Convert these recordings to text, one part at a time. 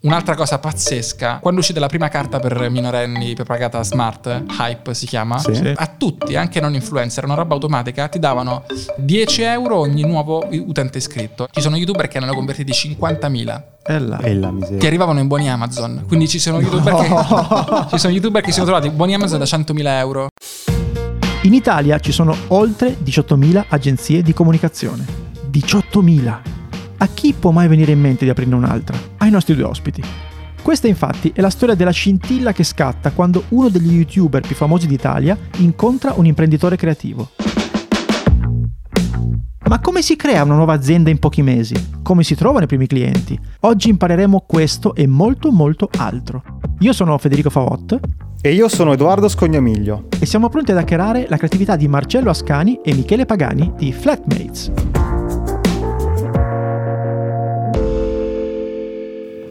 Un'altra cosa pazzesca, quando uscita la prima carta per minorenni prepagata smart, Hype si chiama, Sì. A tutti, anche non influencer, una roba automatica, ti davano 10 euro ogni nuovo utente iscritto. Ci sono youtuber che ne hanno convertiti 50.000 E là. E la ti miseria. arrivavano in buoni Amazon. Quindi ci sono youtuber, che, ci sono youtuber che si sono trovati buoni Amazon da 100.000 euro. In Italia ci sono oltre 18.000 agenzie di comunicazione. 18.000! A chi può mai venire in mente di aprirne un'altra? Ai nostri due ospiti. Questa infatti è la storia della scintilla che scatta quando uno degli youtuber più famosi d'Italia incontra un imprenditore creativo. Ma come si crea una nuova azienda in pochi mesi? Come si trovano i primi clienti? Oggi impareremo questo e molto molto altro. Io sono Federico Favot E io sono Edoardo Scognamiglio. e siamo pronti ad hackerare la creatività di Marcello Ascani e Michele Pagani di Flatmates.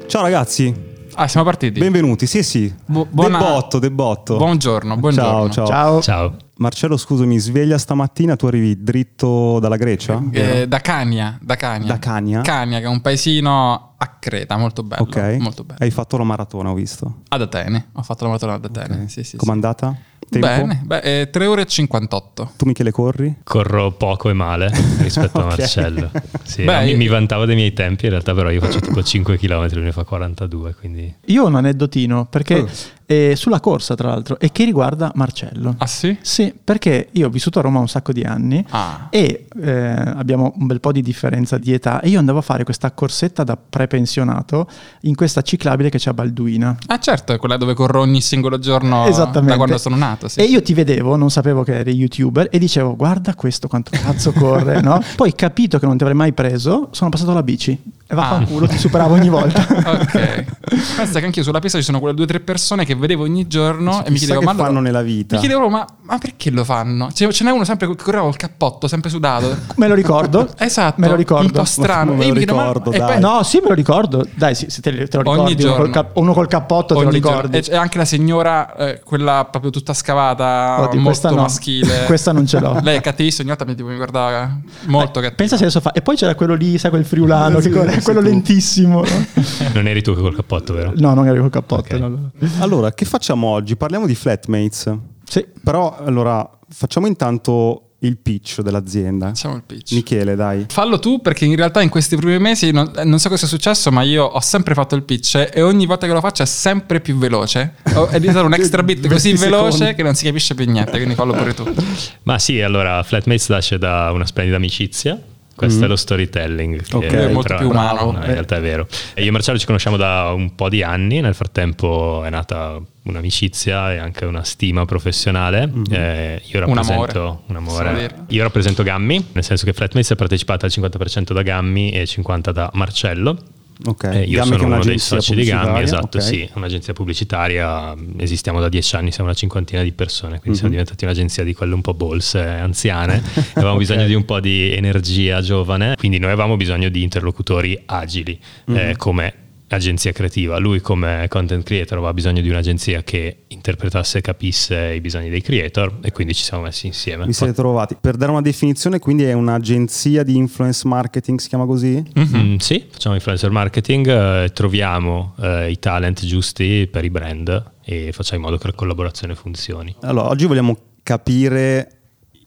Ciao ragazzi, Ah, siamo partiti. benvenuti. Sì, sì. Bu- buona- Debotto, debotto. Buongiorno, buongiorno. Ciao, ciao. Ciao. Ciao. Marcello, scusami, sveglia stamattina, tu arrivi dritto dalla Grecia? Eh, da Cania, da Cania. Da Cania? Cania, che è un paesino a Creta, molto bello. Ok. Molto bello. Hai fatto la maratona, ho visto. Ad Atene, ho fatto la maratona ad Atene. Ok. Sì, sì, Com'è sì. andata? Tempo? Bene, beh, eh, 3 ore e 58. Tu Michele corri? Corro poco e male rispetto a Ok. Marcello. Sì, Beh, mi, io- mi vantavo dei miei tempi, in realtà però io faccio tipo 5 km, lui ne fa 42, quindi... Io ho un aneddotino perché Oh. È sulla corsa tra l'altro e che riguarda Marcello. Ah sì? Sì, perché io ho vissuto a Roma un sacco di anni Ah. e eh, abbiamo un bel po' di differenza di età e io andavo a fare questa corsetta da prepensionato in questa ciclabile che c'è a Balduina. Ah certo, è quella dove corro ogni singolo giorno da quando sono nato. Sì, e sì. io ti vedevo, non sapevo che eri youtuber e dicevo guarda questo quanto cazzo corre, no? Poi capito che non ti avrei mai preso, sono passato alla bici e vaffanculo, Ah. ti superavo ogny volta. Ok. Pensa che anche io sulla pista ci sono quelle due o tre persone che vedevo ogni giorno e mi Chissà chiedevo che ma loro- fanno nella vita. Mi chiedevo ma, ma perché lo fanno? Ce, ce n'è uno sempre che correva col cappotto, sempre sudato. Me lo ricordo. Esatto. Me lo ricordo. Un po' strano. Non me lo ma- ricordo, e dai. poi- No, sì, me lo ricordo. Dai, sì, se te, te lo Ogni ricordi. Uno col, giorno. cap- uno col cappotto te lo ogni giorno. ricordi. E c'è anche la signora, eh, quella proprio tutta scavata, Oddio, molto no. maschile. Questa non ce l'ho. Lei è cattivissima, ogni volta mi, tipo, mi guardava molto cattiva. Pensa se adesso fa. E poi c'era quello lì, sai, quel friulano, che quello lentissimo. no? Non eri tu che col cappotto, vero? No, non ero col cappotto. Ok. Allora, che facciamo oggi? Parliamo di flatmates. Sì. Però, allora, facciamo intanto il pitch dell'azienda. Facciamo il pitch. Michele, dai. Fallo tu perché in realtà in questi primi mesi non, non so cosa è successo, ma io ho sempre fatto il pitch e ogni volta che lo faccio è sempre più veloce. È diventato un extra bit così 20 veloce secondi. che non si capisce più niente, quindi fallo pure tu. Ma sì, allora Flatmates nasce da una splendida amicizia. Questo è lo storytelling. Che Ok. è Molto più umano. No, in realtà è vero. E io e Marcello ci conosciamo da un po' di anni. Nel frattempo è nata un'amicizia e anche una stima professionale. Eh, io Un rappresento amore, un amore. possiamo dire. Io rappresento Gammi, nel senso che Flatmates è partecipata al 50% da Gammi e 50% da Marcello. Ok. Eh, io è sono uno dei soci di pubblicitaria, esatto, ok. sì, un'agenzia pubblicitaria, esistiamo da dieci anni, siamo una cinquantina di persone, quindi Mhm. siamo diventati un'agenzia di quelle un po' bolse, anziane, avevamo Ok. bisogno di un po' di energia giovane, quindi noi avevamo bisogno di interlocutori agili Mhm. eh, come agenzia creativa, lui come content creator aveva bisogno di un'agenzia che interpretasse e capisse i bisogni dei creator e quindi ci siamo messi insieme. Vi siete trovati. Per dare una definizione, quindi è un'agenzia di influence marketing, si chiama così? Mm, sì, facciamo influencer marketing, eh, troviamo eh, i talent giusti per i brand e facciamo in modo che la collaborazione funzioni. Allora, oggi vogliamo capire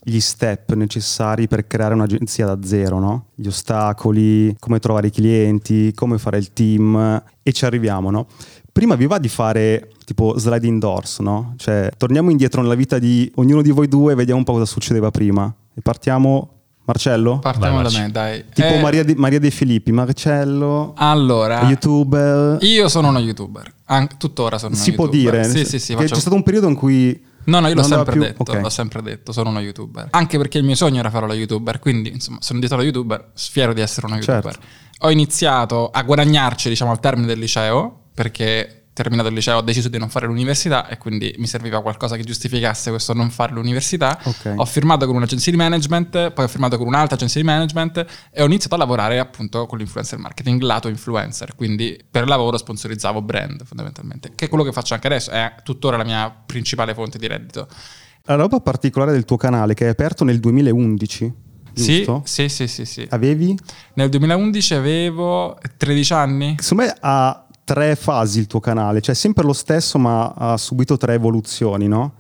gli step necessari per creare un'agenzia da zero, no? Gli ostacoli, come trovare i clienti, come fare il team e ci arriviamo, no? Prima vi va di fare tipo sliding doors, no? Cioè, torniamo indietro nella vita di ognuno di voi due e vediamo un po' cosa succedeva prima. E partiamo Marcello? Partiamo Vai, da me, dai. tipo Eh, Maria, De, Maria De Filippi, Marcello, Allora, youtuber. io sono uno youtuber. An- tuttora sono uno si può youtuber. dire? Sì, sì, sì. che faccio- C'è stato un periodo in cui No, no, io l'ho sempre detto, ok. l'ho sempre detto, sono uno youtuber. Anche perché il mio sogno era fare lo youtuber, quindi insomma sono diventato youtuber, fiero di essere uno Certo. youtuber. Ho iniziato a guadagnarci, diciamo, al termine del liceo, perché terminato il liceo ho deciso di non fare l'università e quindi mi serviva qualcosa che giustificasse questo non fare l'università. Ok. Ho firmato con un'agenzia di management, poi ho firmato con un'altra agenzia di management e ho iniziato a lavorare appunto con l'influencer marketing, lato influencer, quindi per lavoro sponsorizzavo brand fondamentalmente, che è quello che faccio anche adesso, è tuttora la mia principale fonte di reddito. La roba particolare del tuo canale che è aperto nel 2011, Sì, giusto? sì, sì, sì, sì. Avevi? Nel 2011 avevo 13 anni. Secondo me ha tre fasi il tuo canale, cioè sempre lo stesso ma ha subito tre evoluzioni, no?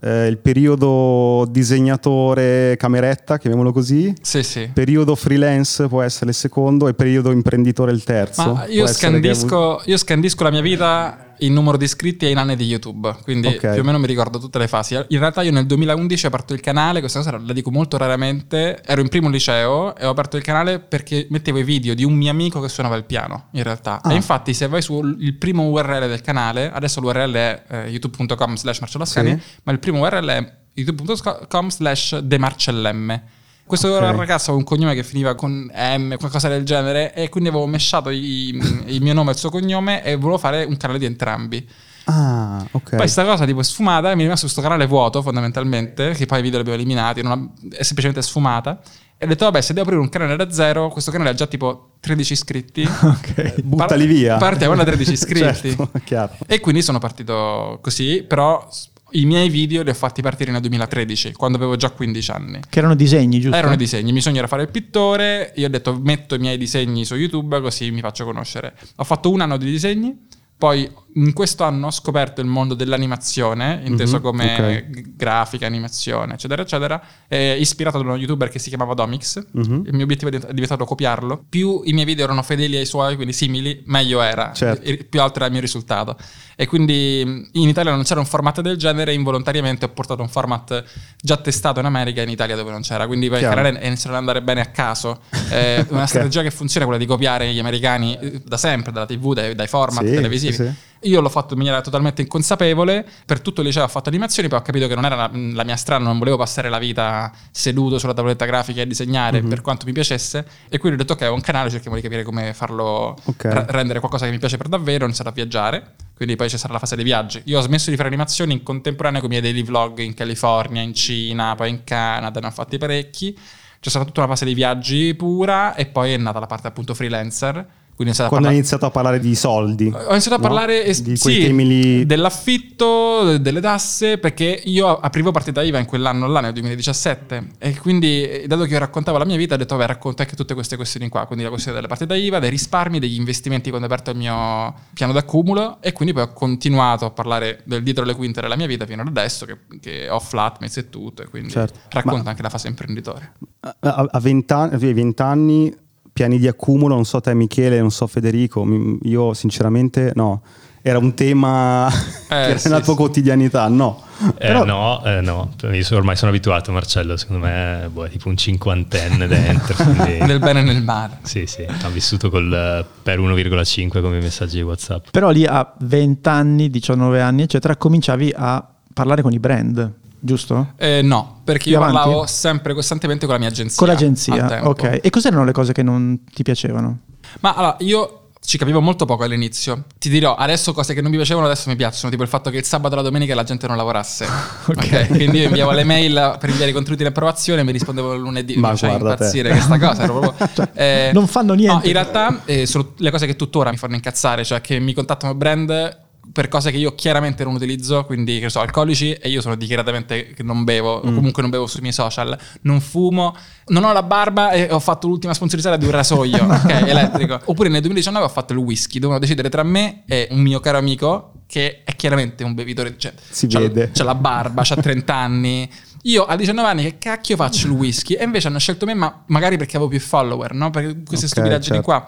Eh, il periodo disegnatore cameretta, chiamiamolo così, Sì, sì. periodo freelance può essere il secondo e periodo imprenditore il terzo. Ma io scandisco, io scandisco la mia vita in numero di iscritti e in anni di YouTube, quindi Ok. più o meno mi ricordo tutte le fasi. In realtà io nel 2011 ho aperto il canale, questa cosa la dico molto raramente, ero in primo liceo e ho aperto il canale perché mettevo i video di un mio amico che suonava il piano, in realtà. Ah. E infatti se vai sul primo URL del canale, adesso l'URL è eh, youtube.com slash Marcello Ascani, Sì. ma il primo URL è youtube.com slash demarcellm. Questo Ok. ragazzo aveva un cognome che finiva con M, qualcosa del genere, e quindi avevo mesciato i- il mio nome e il suo cognome e volevo fare un canale di entrambi. Ah, ok. Poi questa cosa tipo è sfumata e mi è rimasto questo canale vuoto fondamentalmente, che poi i video li abbiamo eliminati, è semplicemente sfumata. E ho detto, vabbè, se devo aprire un canale da zero, questo canale ha già tipo 13 iscritti. Ok, buttali via. Partiamo da 13 iscritti. Certo, chiaro. E quindi sono partito così, però i miei video li ho fatti partire nel 2013, quando avevo già 15 anni. Che erano disegni, giusto? Erano disegni, mi sogno era fare il pittore, io ho detto metto i miei disegni su YouTube così mi faccio conoscere. Ho fatto un anno di disegni, poi in questo anno ho scoperto il mondo dell'animazione, inteso Mhm, come ok. g- grafica, animazione, eccetera, eccetera, eh, ispirato ad uno youtuber che si chiamava Domix. Mhm. Il mio obiettivo è divent- è diventato copiarlo. Più i miei video erano fedeli ai suoi, quindi simili, meglio era. Certo. E- più alto era il mio risultato. E quindi in Italia non c'era un format del genere, involontariamente ho portato un format già testato in America e in Italia dove non c'era. Quindi Chiaro. canale è iniziato ad andare bene a caso. È una Ok. strategia che funziona, quella di copiare gli americani eh, da sempre, dalla TV, dai, dai format Sì, televisivi. sì, sì. Io l'ho fatto in maniera totalmente inconsapevole. Per tutto il liceo ho fatto animazioni, poi ho capito che non era la, la mia strada, non volevo passare la vita seduto sulla tavoletta grafica e disegnare Mhm. per quanto mi piacesse. E quindi ho detto: Ok, ho un canale, cerchiamo di capire come farlo Ok. r- rendere qualcosa che mi piace per davvero. Ho iniziato a viaggiare. Quindi poi c'è stata la fase dei viaggi. Io ho smesso di fare animazioni in contemporanea con i miei daily vlog in California, in Cina, poi in Canada, ne ho fatti parecchi. C'è stata tutta una fase dei viaggi pura e poi è nata la parte appunto freelancer. Quindi ho iniziato a Quando hai parlare- iniziato a parlare di soldi. ho iniziato a no? parlare es- di quei sì, lì. dell'affitto, delle tasse, perché io aprivo partita IVA in quell'anno là, nel 2017, e quindi eh, dato che io raccontavo la mia vita, ho detto, vabbè, racconto anche tutte queste questioni qua, quindi la questione della partita IVA, dei risparmi, degli investimenti quando ho aperto il mio piano d'accumulo, e quindi poi ho continuato a parlare del dietro le quinte della mia vita fino ad adesso, che, che ho flatmates e tutto, e quindi Certo. racconto Ma- anche la fase imprenditore. A- A a 20 anni, avevi 20 anni, piani di accumulo, non so te Michele, non so Federico, io sinceramente no. Era un tema che era sì, nella tua sì. quotidianità, no. Eh, Però- no, eh, no, io ormai sono abituato Marcello, secondo me boh, è tipo un cinquantenne dentro. quindi- Nel bene e nel male. Sì, sì, ha vissuto col, eh, per 1,5 come messaggi di WhatsApp. Però lì a 20 anni, 19 anni, eccetera, cominciavi a parlare con i brand, giusto? Eh, no, perché Più io avanti? parlavo sempre costantemente con la mia agenzia. Con l'agenzia, ok. E cos'erano le cose che non ti piacevano? Ma allora, io ci capivo molto poco all'inizio. Ti dirò, adesso cose che non mi piacevano adesso mi piacciono, tipo il fatto che il sabato e la domenica la gente non lavorasse. ok. Quindi io inviavo le mail per inviare i contenuti in approvazione e mi rispondevo il lunedì. Ma faceva guarda te. impazzire questa cosa. proprio- eh, non fanno niente. No, in realtà eh, sono le cose che tuttora mi fanno incazzare, cioè che mi contattano brand per cose che io chiaramente non utilizzo, quindi che so, alcolici e io sono dichiaratamente che non bevo, o comunque non bevo sui miei social, non fumo, non ho la barba e ho fatto l'ultima sponsorizzata di un rasoio, ok, elettrico. Oppure nel 2019 ho fatto il whisky, dovevano decidere tra me e un mio caro amico che è chiaramente un bevitore, cioè, Si c'ha- vede. c'ha la barba, c'ha 30 anni. Io a 19 anni che cacchio faccio il whisky? E invece hanno scelto me, ma magari perché avevo più follower, no? Per queste Ok, stupidaggini certo. qua.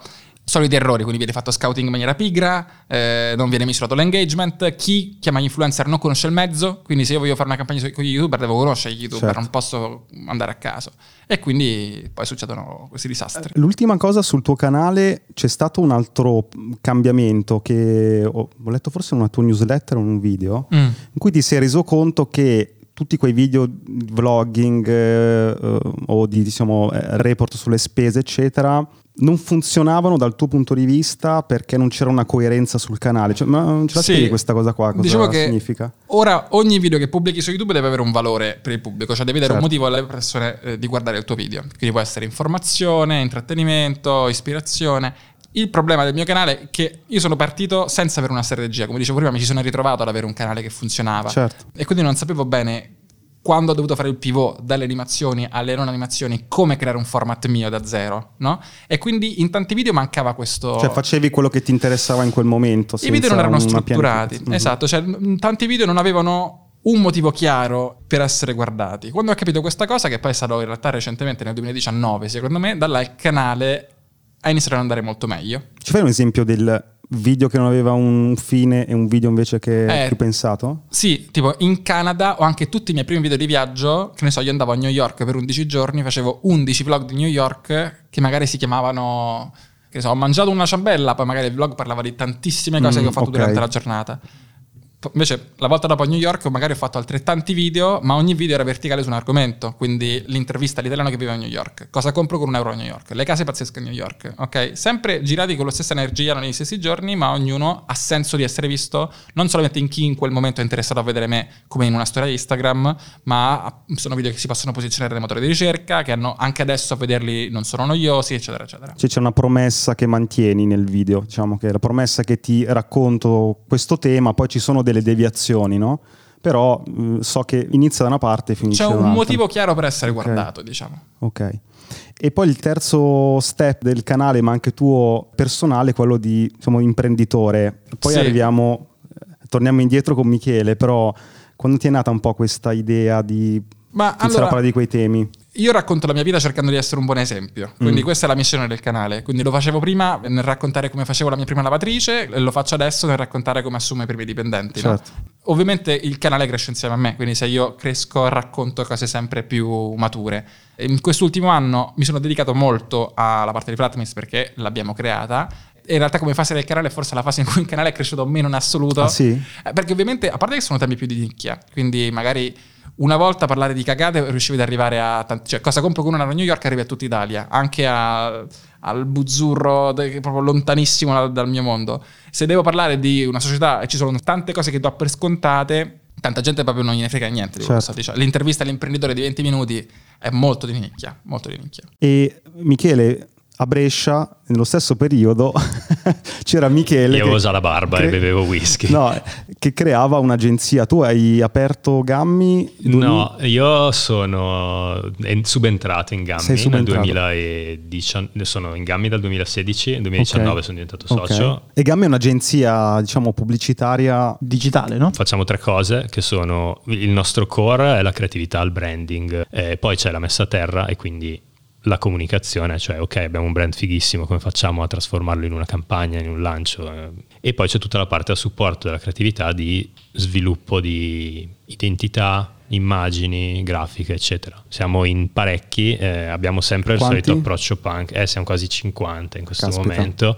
Soliti errori, quindi viene fatto scouting in maniera pigra, eh, non viene misurato l'engagement. Chi chiama gli influencer non conosce il mezzo, quindi se io voglio fare una campagna con gli youtuber devo conoscere gli youtuber, Certo. non posso andare a caso. E quindi poi succedono questi disastri. L'ultima cosa sul tuo canale c'è stato un altro cambiamento che ho, ho letto forse in una tua newsletter o in un video Mm. in cui ti sei reso conto che tutti quei video di vlogging eh, eh, o di diciamo, eh, report sulle spese eccetera non funzionavano dal tuo punto di vista perché non c'era una coerenza sul canale cioè, ma non ce la Sì. spieghi questa cosa qua cosa Diciamo che significa? Ora ogni video che pubblichi su YouTube deve avere un valore per il pubblico, cioè devi dare un Certo. motivo alle persone eh, di guardare il tuo video. Quindi può essere informazione, intrattenimento, ispirazione. Il problema del mio canale è che io sono partito senza avere una strategia, come dicevo prima, mi ci sono ritrovato ad avere un canale che funzionava Certo. e quindi non sapevo bene quando ho dovuto fare il pivot dalle animazioni alle non animazioni, come creare un format mio da zero, no? E quindi in tanti video mancava questo... Cioè facevi quello che ti interessava in quel momento. I video non erano strutturati, pianificazione. esatto, cioè tanti video non avevano un motivo chiaro per essere guardati. Quando ho capito questa cosa, che poi è stato in realtà recentemente nel 2019, secondo me, da là il canale ha iniziato ad andare molto meglio. Ci fai un esempio del video che non aveva un fine e un video invece che Eh, più pensato? Sì, tipo in Canada ho anche tutti i miei primi video di viaggio, che ne so, io andavo a New York per 11 giorni, facevo 11 vlog di New York che magari si chiamavano, che ne so, ho mangiato una ciambella, poi magari il vlog parlava di tantissime cose Mm, che ho fatto ok. durante la giornata. Invece la volta dopo a New York magari ho fatto altrettanti video, ma ogni video era verticale su un argomento, quindi l'intervista all'italiano che vive a New York, cosa compro con un euro a New York, le case pazzesche a New York, ok? Sempre girati con la stessa energia negli stessi giorni, ma ognuno ha senso di essere visto, non solamente in chi in quel momento è interessato a vedere me come in una storia Instagram, ma sono video che si possono posizionare nei motori di ricerca, che hanno anche adesso a vederli non sono noiosi, eccetera, eccetera. Cioè c'è una promessa che mantieni nel video, diciamo che la promessa che ti racconto questo tema, poi ci sono delle deviazioni, no? Però mh, so che inizia da una parte e finisce C'è da un un'altra. motivo chiaro per essere Ok. guardato, diciamo. Ok. E poi il terzo step del canale, ma anche tuo personale, quello di diciamo, imprenditore. Poi Sì. arriviamo, eh, torniamo indietro con Michele, però quando ti è nata un po' questa idea di Ma iniziare a allora, parlare di quei temi? Io racconto la mia vita cercando di essere un buon esempio, quindi Mm. questa è la missione del canale. Quindi lo facevo prima nel raccontare come facevo la mia prima lavatrice e lo faccio adesso nel raccontare come assumo i primi dipendenti. no? Certo. Ovviamente il canale cresce insieme a me, quindi se io cresco racconto cose sempre più mature. In quest'ultimo anno mi sono dedicato molto alla parte di Flatmist perché l'abbiamo creata. In realtà come fase del canale è forse la fase in cui il canale è cresciuto meno in assoluto. Ah sì? Eh, Perché ovviamente, a parte che sono temi più di nicchia, quindi magari una volta parlare di cagate riuscivi ad arrivare a tanti, cioè cosa compro con una a New York arrivi a tutta Italia, anche a- al buzzurro de- proprio lontanissimo dal, dal mio mondo. Se devo parlare di una società e ci sono tante cose che do per scontate, tanta gente proprio non gliene frega niente Certo. dicendo. L'intervista all'imprenditore di 20 minuti è molto di nicchia, molto di nicchia. E Michele a Brescia, nello stesso periodo, c'era Michele. Io che- avevo già la barba e cre- bevevo whisky. No, che creava un'agenzia. Tu hai aperto Gammi? No, io sono en- subentrato in Gammi Sei nel subentrato. 2019, sono in Gammi dal 2016, nel 2019 Ok. sono diventato socio. E Gammi è un'agenzia, diciamo, pubblicitaria. Digitale, no? Facciamo tre cose che sono il nostro core è la creatività, il branding, eh, poi c'è la messa a terra e quindi la comunicazione, cioè ok abbiamo un brand fighissimo, come facciamo a trasformarlo in una campagna, in un lancio? E poi c'è tutta la parte a supporto della creatività di sviluppo di identità, immagini, grafiche, eccetera. Siamo in parecchi, eh, abbiamo sempre il Quanti? solito approccio punk, eh, siamo quasi 50 in questo Caspita. momento.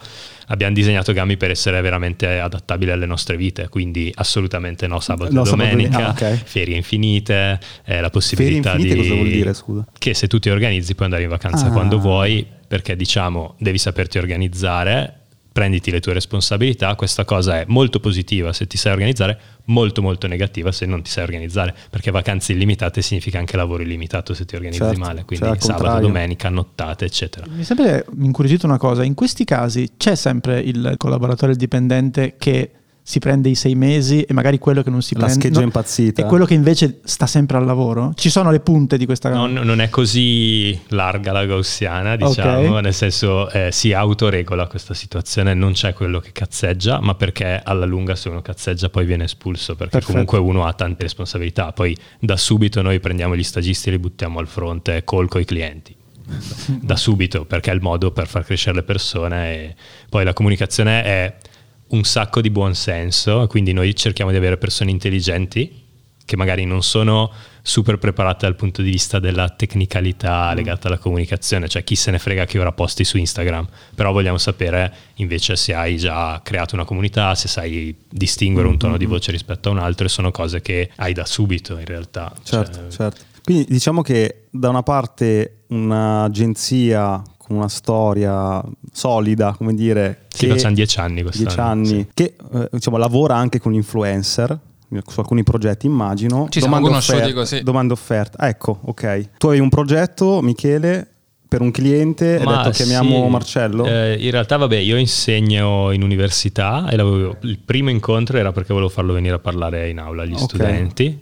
Abbiamo disegnato Gammi per essere veramente adattabili alle nostre vite, quindi assolutamente no sabato No, e sabato domenica, ah, ok. ferie infinite, eh, la Ferie possibilità infinite di... cosa vuol dire, scusa? Che se tu ti organizzi puoi andare in vacanza Ah. quando vuoi, perché diciamo devi saperti organizzare, prenditi le tue responsabilità, questa cosa è molto positiva se ti sai organizzare, molto molto negativa se non ti sai organizzare, perché vacanze illimitate significa anche lavoro illimitato se ti organizzi Certo, male, quindi cioè sabato, contrario. domenica, nottate, eccetera. Mi è sempre incuriosito una cosa, in questi casi c'è sempre il collaboratore il dipendente che si prende i sei mesi e magari quello che non si La prende scheggia no, impazzita. e quello che invece sta sempre al lavoro? Ci sono le punte di questa Non, non è così larga la gaussiana, diciamo, Ok. nel senso eh, si autoregola questa situazione, non c'è quello che cazzeggia, ma perché alla lunga se uno cazzeggia poi viene espulso, perché Perfetto. comunque uno ha tante responsabilità, poi da subito noi prendiamo gli stagisti e li buttiamo al fronte col coi clienti. Da subito, perché è il modo per far crescere le persone e poi la comunicazione è un sacco di buon senso, quindi noi cerchiamo di avere persone intelligenti che magari non sono super preparate dal punto di vista della tecnicalità legata alla comunicazione, cioè chi se ne frega che ora posti su Instagram, però vogliamo sapere invece se hai già creato una comunità, se sai distinguere un tono di voce rispetto a un altro e sono cose che hai da subito in realtà. Certo, Cioè, certo. Quindi diciamo che da una parte un'agenzia con una storia solida, come dire, Sì, che- facciamo dieci anni quest'anno, dieci anni, sì. che eh, diciamo, lavora anche con influencer su alcuni progetti immagino Ci siamo Domande conosciuti offerte- così. domande offerte Ah, ecco ok tu hai un progetto Michele per un cliente hai Ma detto chiamiamo sì, Marcello eh, in realtà, vabbè, io insegno in università e il primo incontro era perché volevo farlo venire a parlare in aula agli Ok. studenti.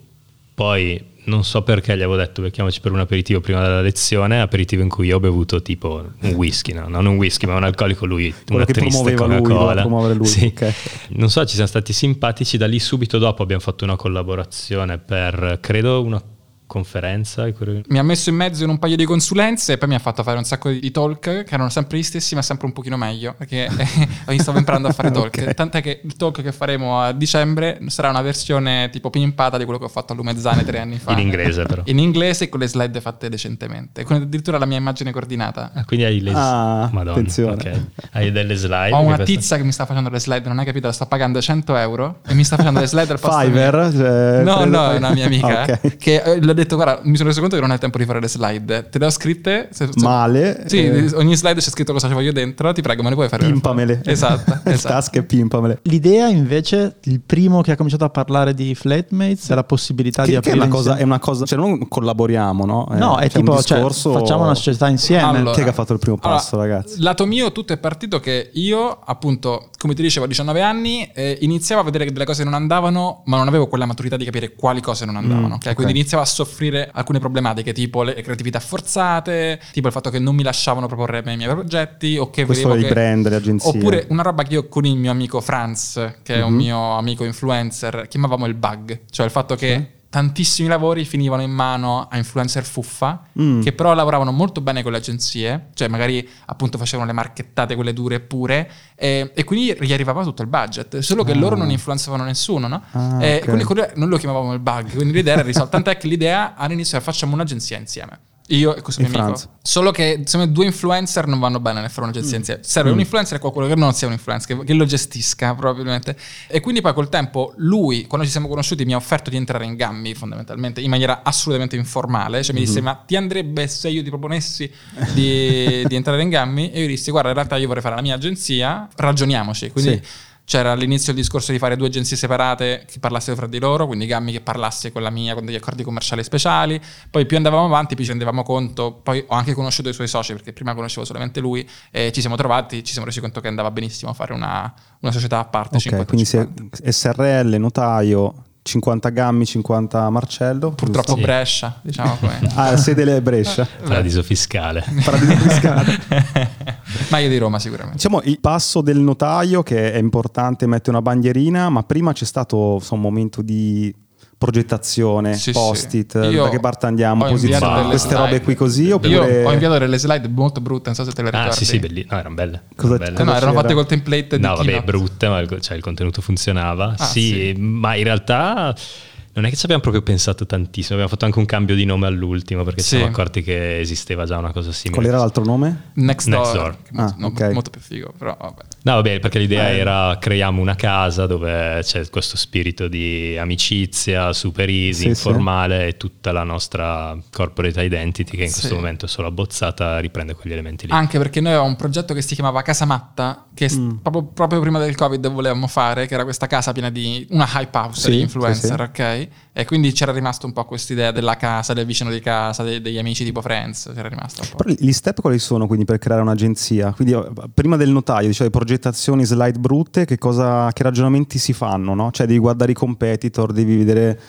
Poi non so perché gli avevo detto becchiamoci per un aperitivo prima della lezione, aperitivo in cui io ho bevuto tipo un whisky, no? non un whisky ma un alcolico lui, Quello una che triste lui, Coca-Cola. promuovere lui, Sì. ok. Non so, ci siamo stati simpatici, da lì subito dopo abbiamo fatto una collaborazione per, credo, una conferenza. Mi ha messo in mezzo in un paio di consulenze e poi mi ha fatto fare un sacco di talk che erano sempre gli stessi ma sempre un pochino meglio perché io stavo imparando a fare talk. Ok. Tant'è che il talk che faremo a dicembre sarà una versione tipo pimpata di quello che ho fatto a Lumezzane tre anni fa. In inglese però. In inglese e con le slide fatte decentemente, con addirittura la mia immagine coordinata. Ah, quindi hai le Ah, Madonna, attenzione. ok. Hai delle slide. Ho che una questa- tizia che mi sta facendo le slide, non hai capito, la sto pagando 100 euro e mi sta facendo le slide al posto. Fiverr? Cioè, No, no, è una mia amica. Ok. eh, Che eh, detto, guarda, mi sono reso conto che non hai tempo di fare le slide. Te le ho scritte. se- se- Male. Sì, eh, ogni slide c'è scritto cosa ci voglio dentro. Ti prego, me le puoi fare? pimpamele. Esatto. Esatto. task e pimpamele. L'idea invece, il primo che ha cominciato a parlare di flatmates, della possibilità di Che, che è aprire una cosa, è una cosa, cioè non collaboriamo, no? Eh, No, è c'è un tipo, cioè, discorso- facciamo una società insieme. Allora, Chi è che ha fatto il primo passo, allora, ragazzi? Lato mio, tutto è partito che io, appunto, come ti dicevo, a 19 anni, eh, iniziavo a vedere che delle cose non andavano, ma non avevo quella maturità di capire quali cose non andavano. Mm, ok? ok. Quindi iniziavo a soffrire alcune problematiche, tipo le creatività forzate, tipo il fatto che non mi lasciavano proporre i miei progetti, o che Questo vedevo che... brand, le agenzie. Oppure una roba che io con il mio amico Franz, che è un Mhm. mio amico influencer, chiamavamo il bug, cioè il fatto che tantissimi lavori finivano in mano a influencer fuffa, Mm. che però lavoravano molto bene con le agenzie, cioè magari appunto facevano le marchettate, quelle dure e pure, e, e quindi gli arrivava tutto il budget, solo che Ah. loro non influenzavano nessuno, no? Ah, E ok. quindi quello- noi lo chiamavamo il bug, quindi l'idea era risolta, tant'è che l'idea all'inizio era facciamo un'agenzia insieme. Io e questo E mio amico. Franz. Solo che secondo me due influencer non vanno bene nel fare un'agenzia insieme. Serve un influencer e qualcuno che non sia un influencer, che, che lo gestisca probabilmente. E quindi poi col tempo lui, quando ci siamo conosciuti, mi ha offerto di entrare in Gammi fondamentalmente, in maniera assolutamente informale. Cioè mi disse, ma ti andrebbe se io ti proponessi di, di entrare in Gammi? E io dissi, guarda, in realtà io vorrei fare la mia agenzia, ragioniamoci. Quindi... Sì. C'era all'inizio il discorso di fare due agenzie separate che parlassero fra di loro, quindi Gammi che parlasse con la mia con degli accordi commerciali speciali. Poi più andavamo avanti, più ci rendevamo conto. Poi ho anche conosciuto i suoi soci, perché prima conoscevo solamente lui, e ci siamo trovati, ci siamo resi conto che andava benissimo fare una, una società a parte. Ok, 50 quindi se- SRL, notaio, 50 Gammi, 50 Marcello. Purtroppo Sì. Brescia, diciamo come. Ah, sede le Brescia. Paradiso fiscale. Paradiso fiscale. Ma io di Roma sicuramente. Diciamo il passo del notaio che è importante, mette una bandierina, ma prima c'è stato insomma, un momento di progettazione, Sì, post-it, sì. Da che parte andiamo, posizione, delle queste slide. robe qui così oppure... Io ho inviato delle slide molto brutte, non so se te le ricordi. Ah, sì, sì, belli. No, erano belle. Cosa- erano belle. No, erano fatte col template di No, vabbè, brutte, ma il, cioè, il contenuto funzionava. Ah, sì, sì. ma in realtà non è che ci abbiamo proprio pensato tantissimo. Abbiamo fatto anche un cambio di nome all'ultimo perché ci Sì. siamo accorti che esisteva già una cosa simile. Qual era l'altro nome? Next Door, Next Door. molto, Ah, no, ok. molto più figo, però vabbè. No, vabbè, perché l'idea Eh. era creiamo una casa dove c'è questo spirito di amicizia, super easy, Sì, informale e tutta la nostra corporate identity che in Sì. questo momento è solo abbozzata riprende quegli elementi lì. Anche perché noi avevamo un progetto che si chiamava Casa Matta, che Mm. proprio, proprio prima del Covid volevamo fare, che era questa casa piena di una hype house Sì, di influencer, sì, ok? E quindi c'era rimasto un po' questa idea della casa, del vicino di casa, dei- degli amici tipo Friends, c'era rimasto un po'. Però gli step quali sono quindi per creare un'agenzia? Quindi eh, prima del notaio, dicevi progettazioni, slide brutte, che, cosa, che ragionamenti si fanno? No? Cioè devi guardare i competitor, devi vedere...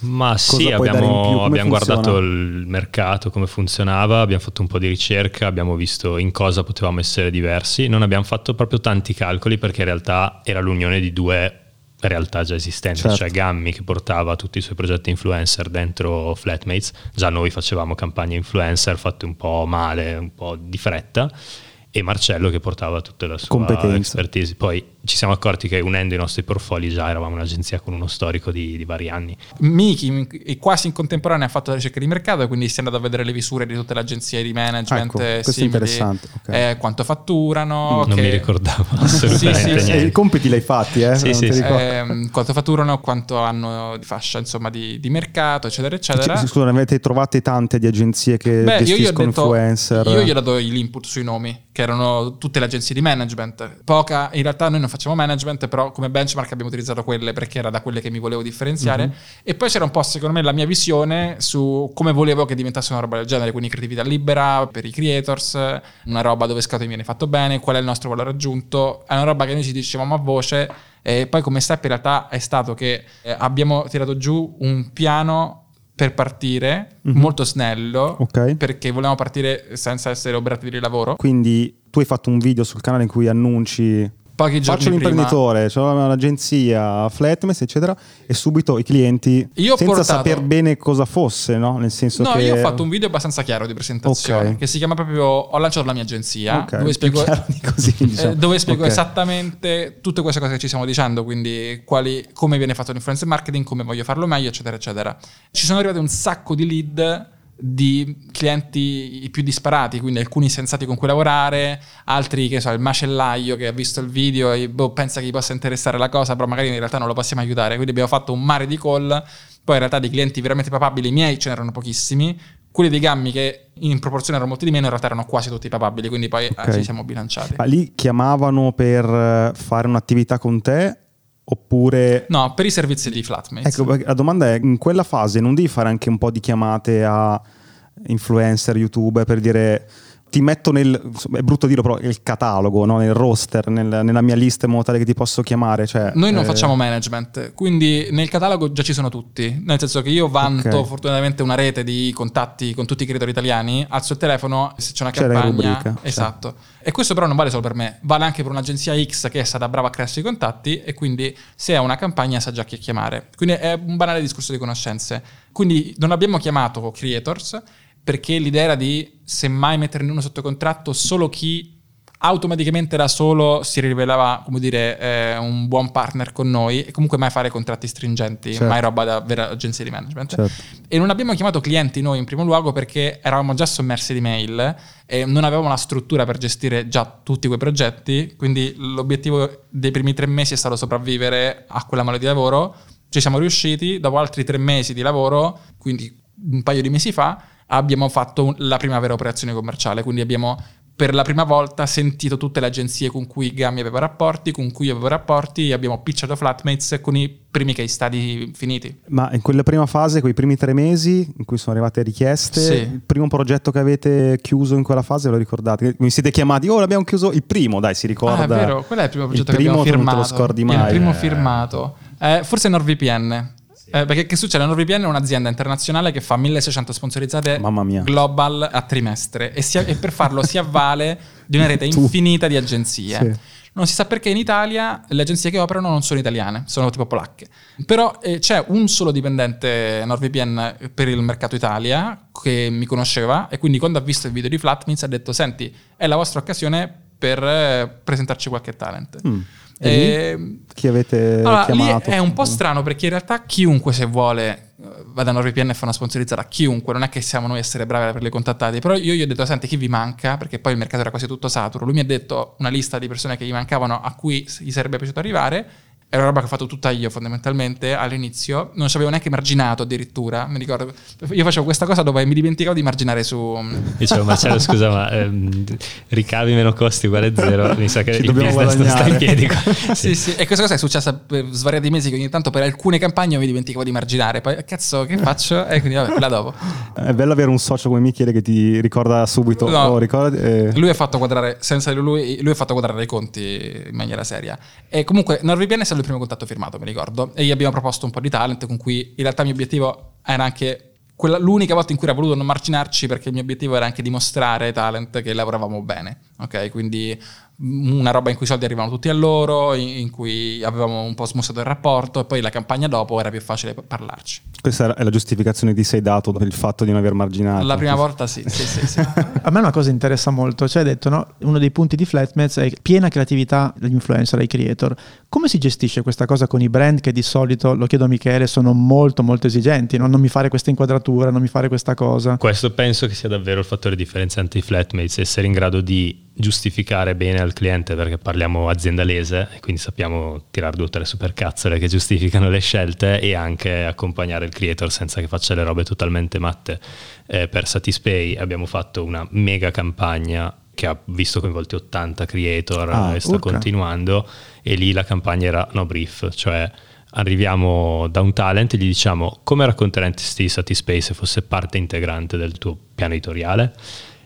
Ma sì, puoi dare in più? abbiamo, Come abbiamo guardato il mercato, come funzionava, abbiamo fatto un po' di ricerca, abbiamo visto in cosa potevamo essere diversi. Non abbiamo fatto proprio tanti calcoli perché in realtà era l'unione di due realtà già esistenti, Certo. cioè Gammi che portava tutti i suoi progetti influencer dentro Flatmates, già noi facevamo campagne influencer fatte un po' male, un po' di fretta, e Marcello che portava tutta la sua Competenza. expertise. Poi ci siamo accorti che unendo i nostri portfoli già eravamo un'agenzia con uno storico di, di vari anni. Miki quasi in contemporanea ha fatto la ricerca di mercato, quindi si è andato a vedere le visure di tutte le agenzie di management. Ecco, eh, questo è simili, interessante, ok. eh, quanto fatturano, non che- mi ricordavo assolutamente Sì, sì, sì. Niente. i compiti li hai fatti, eh? Sì, Non sì, sì. ehm, quanto fatturano, quanto hanno di fascia insomma di, di mercato, eccetera, eccetera. Ci- Scusa, ne avete trovate tante di agenzie che Beh, io gli ho gestiscono detto, influencer? io gli ho dato l'input sui nomi, che erano tutte le agenzie di management. Poca, in realtà noi non facciamo management, però come benchmark abbiamo utilizzato quelle perché era da quelle che mi volevo differenziare. Mhm. E poi c'era un po', secondo me, la mia visione su come volevo che diventasse una roba del genere, quindi creatività libera per i creators, una roba dove scatto viene fatto bene, qual è il nostro valore aggiunto. È una roba che noi ci dicevamo a voce. E poi come step in realtà è stato che eh, abbiamo tirato giù un piano per partire, Mhm. molto snello, Ok. perché volevamo partire senza essere oberati di lavoro. Quindi tu hai fatto un video sul canale in cui annunci Pochi giorni faccio prima. l'imprenditore, ho un'agenzia, Flatmess, eccetera, e subito i clienti Io senza portato- saper bene cosa fosse, no? Nel senso No, che io ho fatto un video abbastanza chiaro di presentazione Ok. che si chiama proprio Ho lanciato la mia agenzia, Ok, dove spiego, così, eh, diciamo. dove spiego Ok. esattamente tutte queste cose che ci stiamo dicendo, quindi quali- come viene fatto l'influencer marketing, come voglio farlo meglio, eccetera, eccetera. Ci sono arrivati un sacco di lead di clienti più disparati, quindi alcuni sensati con cui lavorare, altri che so, il macellaio che ha visto il video e boh, pensa che gli possa interessare la cosa, però magari in realtà non lo possiamo aiutare. Quindi abbiamo fatto un mare di call, poi in realtà di clienti veramente papabili miei ce n'erano pochissimi, quelli dei gammi che in proporzione erano molti di meno in realtà erano quasi tutti papabili, quindi poi eh, Ok. ci siamo bilanciati. Ma lì chiamavano per eh, fare un'attività con te oppure... No, per i servizi di Flatmates. Ecco, la domanda è, in quella fase non devi fare anche un po' di chiamate a influencer, youtuber per dire ti metto nel, è brutto dirlo però, il catalogo, no? nel roster, nel- nella mia lista in modo tale che ti posso chiamare. Cioè, Noi non eh, facciamo management, quindi nel catalogo già ci sono tutti, nel senso che io vanto Ok. fortunatamente una rete di contatti con tutti i creatori italiani, alzo il telefono, se c'è una C'è campagna, rubrica, cioè. esatto. E questo però non vale solo per me, vale anche per un'agenzia X che è stata brava a crearsi i contatti e quindi se ha una campagna sa già chi chiamare. Quindi è un banale discorso di conoscenze. Quindi non abbiamo chiamato creators perché l'idea era di semmai metterne uno sotto contratto solo chi automaticamente da solo si rivelava, come dire, eh, un buon partner con noi e comunque mai fare contratti stringenti, Certo. mai roba da vera agenzia di management. Certo. E non abbiamo chiamato clienti noi in primo luogo perché eravamo già sommersi di mail e non avevamo la struttura per gestire già tutti quei progetti, quindi l'obiettivo dei primi tre mesi è stato sopravvivere a quella mole di lavoro. Ci siamo riusciti, dopo altri tre mesi di lavoro, quindi un paio di mesi fa, abbiamo fatto la prima vera operazione commerciale, quindi abbiamo per la prima volta sentito tutte le agenzie con cui Gammi aveva rapporti, con cui avevo rapporti, abbiamo pitchato Flatmates con i primi case study finiti. Ma in quella prima fase, quei primi tre mesi in cui sono arrivate richieste, Sì. il primo progetto che avete chiuso in quella fase, ve lo ricordate? Mi siete chiamati, oh l'abbiamo chiuso il primo, dai si ricorda. Ah, è vero, quello è il primo progetto il che abbiamo primo firmato. non te lo scordi Il mai. primo Eh, firmato. Eh, forse NordVPN. Eh, perché che succede? NordVPN è un'azienda internazionale che fa 1600 sponsorizzate global a trimestre e, si- e per farlo si avvale di una rete infinita di agenzie. Sì. Non si sa perché in Italia le agenzie che operano non sono italiane, sono tipo polacche. Però eh, c'è un solo dipendente NordVPN per il mercato Italia che mi conosceva e quindi quando ha visto il video di Flatmins ha detto senti, è la vostra occasione per eh, presentarci qualche talent. Mm. E lì? E- Chi avete allora, chiamato? è un po' strano perché in realtà chiunque se vuole vada a NordVPN e fa una sponsorizzata, chiunque, non è che siamo noi a essere bravi per le contattati, però io gli ho detto senti chi vi manca, perché poi il mercato era quasi tutto saturo, lui mi ha detto una lista di persone che gli mancavano a cui gli sarebbe piaciuto arrivare, era una roba che ho fatto tutta io fondamentalmente all'inizio, non ci avevo neanche marginato addirittura, mi ricordo, io facevo questa cosa dove mi dimenticavo di marginare su... Dicevo, Marcello, scusa, ma ehm, ricavi meno costi uguale zero. Mi sa che Ci il dobbiamo business non sta in guadagnare. piedi. qua. Sì, sì, e questa cosa è successa per svariati mesi che ogni tanto per alcune campagne mi dimenticavo di marginare, poi cazzo che faccio? E quindi vabbè, quella dopo. È bello avere un socio come Michele che ti ricorda subito. No. Oh, ricorda, eh, Lui ha fatto quadrare, senza lui, lui ha fatto quadrare i conti in maniera seria. E comunque NordVPN è stato il primo contatto firmato, mi ricordo. E gli abbiamo proposto un po' di talent con cui in realtà il mio obiettivo era anche quella, l'unica volta in cui era voluto non marginarci perché il mio obiettivo era anche dimostrare ai talent che lavoravamo bene. Ok, quindi una roba in cui i soldi arrivavano tutti a loro, in, in cui avevamo un po' smussato il rapporto e poi la campagna dopo era più facile parlarci. questa è la giustificazione che ti sei dato per il fatto di non aver marginato. La prima volta sì, sì, sì. sì. A me una cosa interessa molto, cioè hai detto, no? uno dei punti di Flatmates è piena creatività degli influencer, ai creator. Come si gestisce questa cosa con i brand che di solito, lo chiedo a Michele, sono molto molto esigenti, no? non mi fare questa inquadratura, non mi fare questa cosa? Questo penso che sia davvero il fattore differenziante di Flatmates, essere in grado di giustificare bene al cliente perché parliamo aziendalese e quindi sappiamo tirare due o tre supercazzole che giustificano le scelte e anche accompagnare il creator senza che faccia le robe totalmente matte. Eh, per Satispay abbiamo fatto una mega campagna che ha visto coinvolti 80 creator Ah, e sta urca. continuando e lì la campagna era no brief, cioè arriviamo da un talent e gli diciamo come racconteresti Satispay se fosse parte integrante del tuo piano editoriale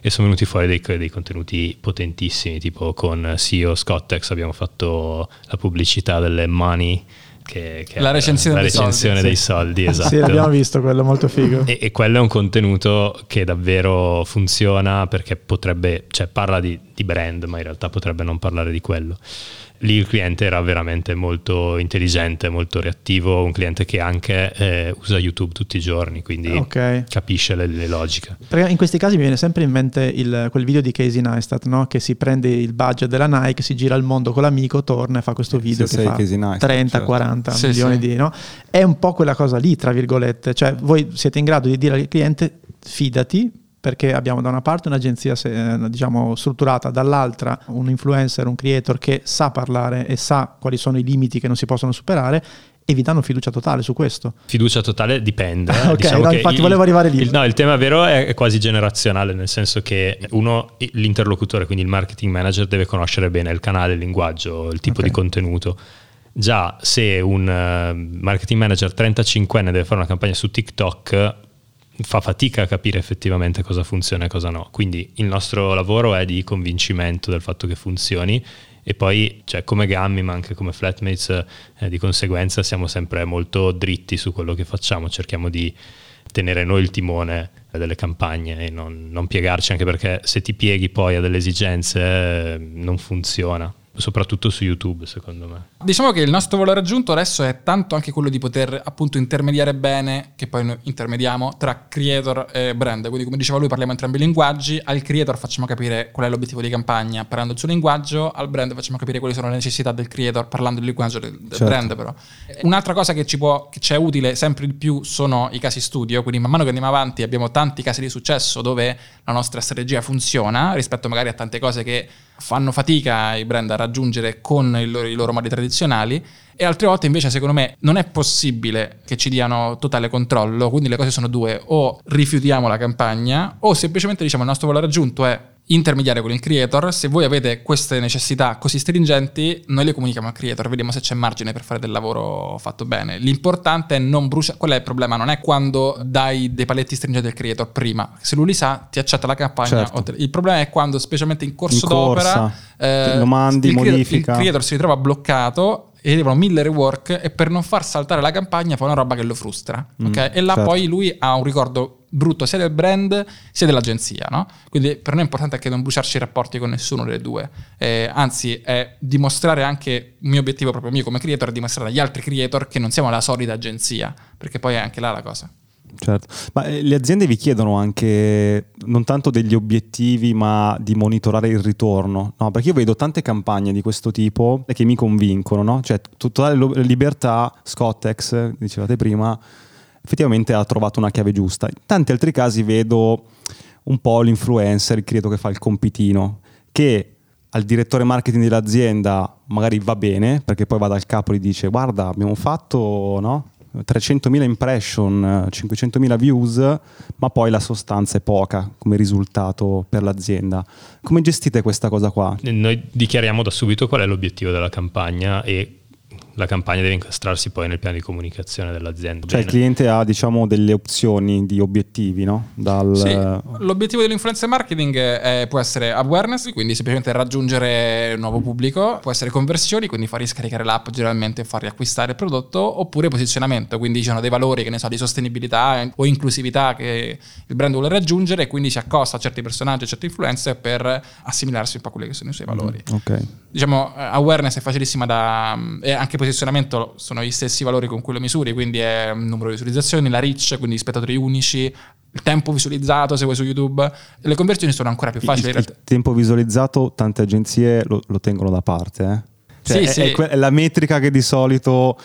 e sono venuti fuori dei, dei contenuti potentissimi tipo con CEO Scottex abbiamo fatto la pubblicità delle money che, che La recensione la dei recensione soldi, dei sì. soldi, esatto. Sì, l'abbiamo visto quello, molto figo. E, e quello è un contenuto che davvero funziona perché potrebbe, cioè parla di, di brand, ma in realtà potrebbe non parlare di quello. Lì il cliente era veramente molto intelligente, molto reattivo, un cliente che anche eh, usa YouTube tutti i giorni, quindi Ok. capisce le, le logiche. Perché in questi casi mi viene sempre in mente il- quel video di Casey Neistat, no? che si prende il budget della Nike, si gira al mondo con l'amico, torna e fa questo video Sì, che fa Casey Neistat, 30, certo. 40 Sì, milioni sì. di... No? È un po' quella cosa lì, tra virgolette. Cioè voi siete in grado di dire al cliente fidati perché abbiamo da una parte un'agenzia eh, diciamo strutturata, dall'altra un influencer, un creator che sa parlare e sa quali sono i limiti che non si possono superare e vi danno fiducia totale su questo. Fiducia totale dipende. eh. Ok, Diciamo no, infatti volevo arrivare lì. Il, no, il tema vero è, quasi generazionale, nel senso che uno, l'interlocutore, quindi il marketing manager, deve conoscere bene il canale, il linguaggio, il tipo Ok. di contenuto. Già se un eh, marketing manager 35enne deve fare una campagna su TikTok, fa fatica a capire effettivamente cosa funziona e cosa no. Quindi il nostro lavoro è di convincimento del fatto che funzioni e poi, cioè, come Gammi, ma anche come Flatmates, eh, di conseguenza siamo sempre molto dritti su quello che facciamo, cerchiamo di tenere noi il timone delle campagne e non, non piegarci, anche perché se ti pieghi poi a delle esigenze eh, non funziona, soprattutto su YouTube secondo me. Diciamo che il nostro valore aggiunto adesso è tanto anche quello di poter appunto intermediare bene, che poi noi intermediamo, tra creator e brand. Quindi come diceva lui parliamo entrambi i linguaggi, al creator facciamo capire qual è l'obiettivo di campagna parlando il suo linguaggio, al brand facciamo capire quali sono le necessità del creator parlando il linguaggio del, Certo. brand però. Un'altra cosa che ci, può, che ci è utile sempre di più sono i casi studio, quindi man mano che andiamo avanti abbiamo tanti casi di successo dove la nostra strategia funziona rispetto magari a tante cose che fanno fatica i brand a raggiungere con il loro- i loro modi tradizionali. E altre volte invece secondo me non è possibile che ci diano totale controllo, quindi le cose sono due, o rifiutiamo la campagna o semplicemente diciamo il nostro valore aggiunto è intermediare con il creator, se voi avete queste necessità così stringenti noi le comunichiamo al creator, vediamo se c'è margine per fare del lavoro fatto bene. L'importante è non bruciare, qual è il problema? Non è quando dai dei paletti stringenti al creator prima, se lui li sa ti accetta la campagna. Certo. te- il problema è quando specialmente in corso In corsa, d'opera eh, lo mandi, il creator- modifica. il creator si ritrova bloccato e arrivano mille rework e per non far saltare la campagna fa una roba che lo frustra. ok? E là certo. poi lui ha un ricordo brutto sia del brand sia dell'agenzia. No? Quindi per noi è importante anche non bruciarci i rapporti con nessuno delle due. Eh, anzi, è dimostrare anche il mio obiettivo proprio mio come creator, è dimostrare agli altri creator che non siamo la solita agenzia, perché poi è anche là la cosa. Certo, ma eh, le aziende vi chiedono anche non tanto degli obiettivi, ma di monitorare il ritorno, no? Perché io vedo tante campagne di questo tipo che mi convincono, no? Cioè, lo- libertà, Scottex, dicevate prima, effettivamente ha trovato una chiave giusta. In tanti altri casi vedo un po' l'influencer, credo che fa il compitino, che al direttore marketing dell'azienda magari va bene, perché poi va dal capo e gli dice guarda abbiamo fatto no? 300.000 impression, eh, 500.000 views, ma poi la sostanza è poca come risultato per l'azienda. Come gestite questa cosa qua? Noi dichiariamo da subito qual è l'obiettivo della campagna e la campagna deve incastrarsi poi nel piano di comunicazione dell'azienda. Cioè il Bene. cliente ha diciamo delle opzioni di obiettivi, no? Dal, Sì, l'obiettivo dell'influencer marketing è- può essere awareness, quindi semplicemente raggiungere un nuovo pubblico, può essere conversioni, quindi fargli scaricare l'app generalmente e fargli acquistare il prodotto, oppure posizionamento, quindi ci sono dei valori che ne so di sostenibilità o inclusività che il brand vuole raggiungere e quindi si accosta a certi personaggi, a certi influencer per assimilarsi un po' a quelli che sono i suoi valori. Ok. Diciamo, eh, awareness è facilissima da... e anche posizionamento sono gli stessi valori con cui lo misuri, quindi è il numero di visualizzazioni, la reach, quindi spettatori unici, il tempo visualizzato se vuoi su YouTube. Le conversioni sono ancora più facili. Il, il tempo visualizzato tante agenzie lo, lo tengono da parte. Eh? Cioè, Sì, è, sì. è que- è la metrica che di solito...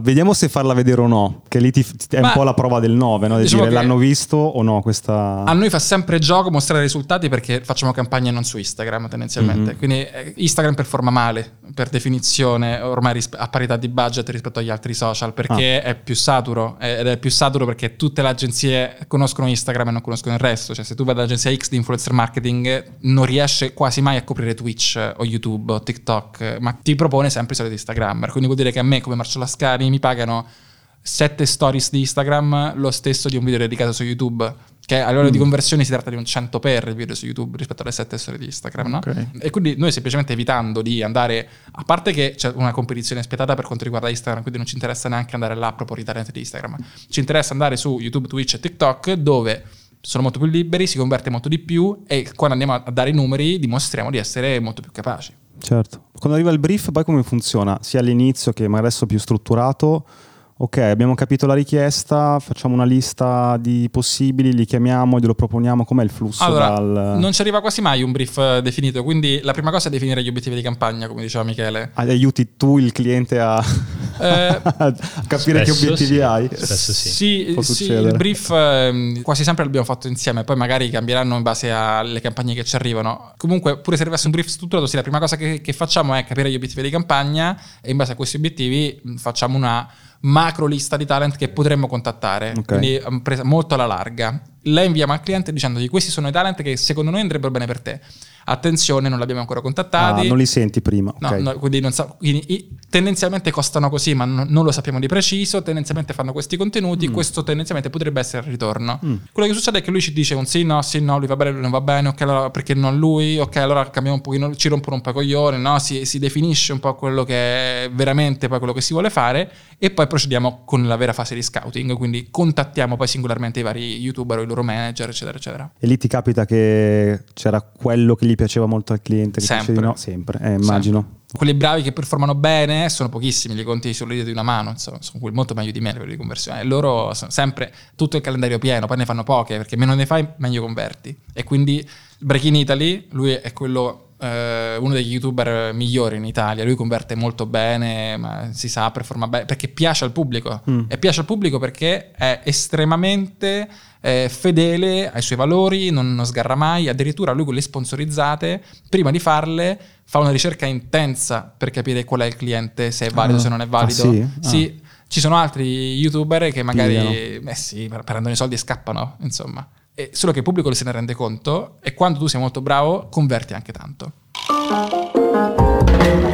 Vediamo se farla vedere o no, che lì ti- è Ma- un po' la prova del 9, no? Di diciamo dire che- l'hanno visto o no questa... A noi fa sempre gioco mostrare i risultati perché facciamo campagne non su Instagram tendenzialmente. Mhm. Quindi eh, Instagram performa male per definizione, ormai rispe- a parità di budget rispetto agli altri social perché Ah. è più saturo ed è più saturo perché tutte le agenzie conoscono Instagram e non conoscono il resto. Cioè se tu vai dall'agenzia X di influencer marketing non riesce quasi mai a coprire Twitch o YouTube o TikTok, ma ti propone sempre i soliti Instagrammer. Quindi vuol dire che a me come Marcello Ascari mi pagano 7 stories di Instagram lo stesso di un video dedicato su YouTube che a livello mm. di conversioni si tratta di un 100 per il video su YouTube rispetto alle 7 storie di Instagram, no? okay. E quindi noi semplicemente evitando di andare, a parte che c'è una competizione spietata per quanto riguarda Instagram, quindi non ci interessa neanche andare là proprietariamente di Instagram, ci interessa andare su YouTube, Twitch e TikTok dove sono molto più liberi, si converte molto di più e quando andiamo a dare i numeri dimostriamo di essere molto più capaci. Certo. Quando arriva il brief poi come funziona? Sia all'inizio che magari adesso più strutturato ok, abbiamo capito la richiesta, facciamo una lista di possibili, li chiamiamo, glielo proponiamo, com'è il flusso? Allora, dal... non ci arriva quasi mai un brief eh, definito, quindi la prima cosa è definire gli obiettivi di campagna, come diceva Michele. Aiuti tu il cliente a, eh, capire che obiettivi sì. hai? Spesso sì. Sì, sì il brief eh, quasi sempre l'abbiamo fatto insieme, poi magari cambieranno in base alle campagne che ci arrivano. Comunque, pure se arrivasse un brief strutturato, sì, la prima cosa che, che facciamo è capire gli obiettivi di campagna e in base a questi obiettivi facciamo una macro lista di talent che potremmo contattare, okay. quindi presa molto alla larga. La inviamo al cliente dicendogli questi sono i talent che secondo noi andrebbero bene per te attenzione, non l'abbiamo ancora contattati. Ah, non li senti prima. Okay. No, no, quindi, sa- quindi, tendenzialmente costano così, ma non, non, lo sappiamo di preciso. Tendenzialmente fanno questi contenuti. Mm. Questo tendenzialmente potrebbe essere il ritorno. Mm. Quello che succede è che lui ci dice un sì, no, sì, no, lui va bene, lui non va bene. Ok, allora perché non lui? Ok, allora cambiamo un pochino, ci rompono un po' i coglioni. No, si, si definisce un po' quello che è veramente poi quello che si vuole fare. E poi procediamo con la vera fase di scouting. Quindi contattiamo poi singolarmente i vari youtuber o i loro manager, eccetera, eccetera. E lì ti capita che c'era quello che gli piaceva molto al cliente? Che sempre. Di no? Sempre, eh, immagino. Sempre. Quelli bravi che performano bene sono pochissimi, li conti sulle dita di una mano, insomma, sono molto meglio di me per di conversione. E loro sono sempre tutto il calendario pieno, poi ne fanno poche, perché meno ne fai, meglio converti. E quindi Break in Italy, lui è quello Uh, uno degli youtuber migliori in Italia. Lui converte molto bene, ma si sa, performa bene perché piace al pubblico. Mm. E piace al pubblico perché è estremamente eh, fedele ai suoi valori, non, non sgarra mai. Addirittura lui con le sponsorizzate, prima di farle, fa una ricerca intensa per capire qual è il cliente, se è valido, ah. se non è valido. Ah, sì? sì. Ah. Ci sono altri youtuber che magari eh sì, prendono i soldi e scappano, insomma. E solo che il pubblico se ne rende conto e quando tu sei molto bravo converti anche tanto.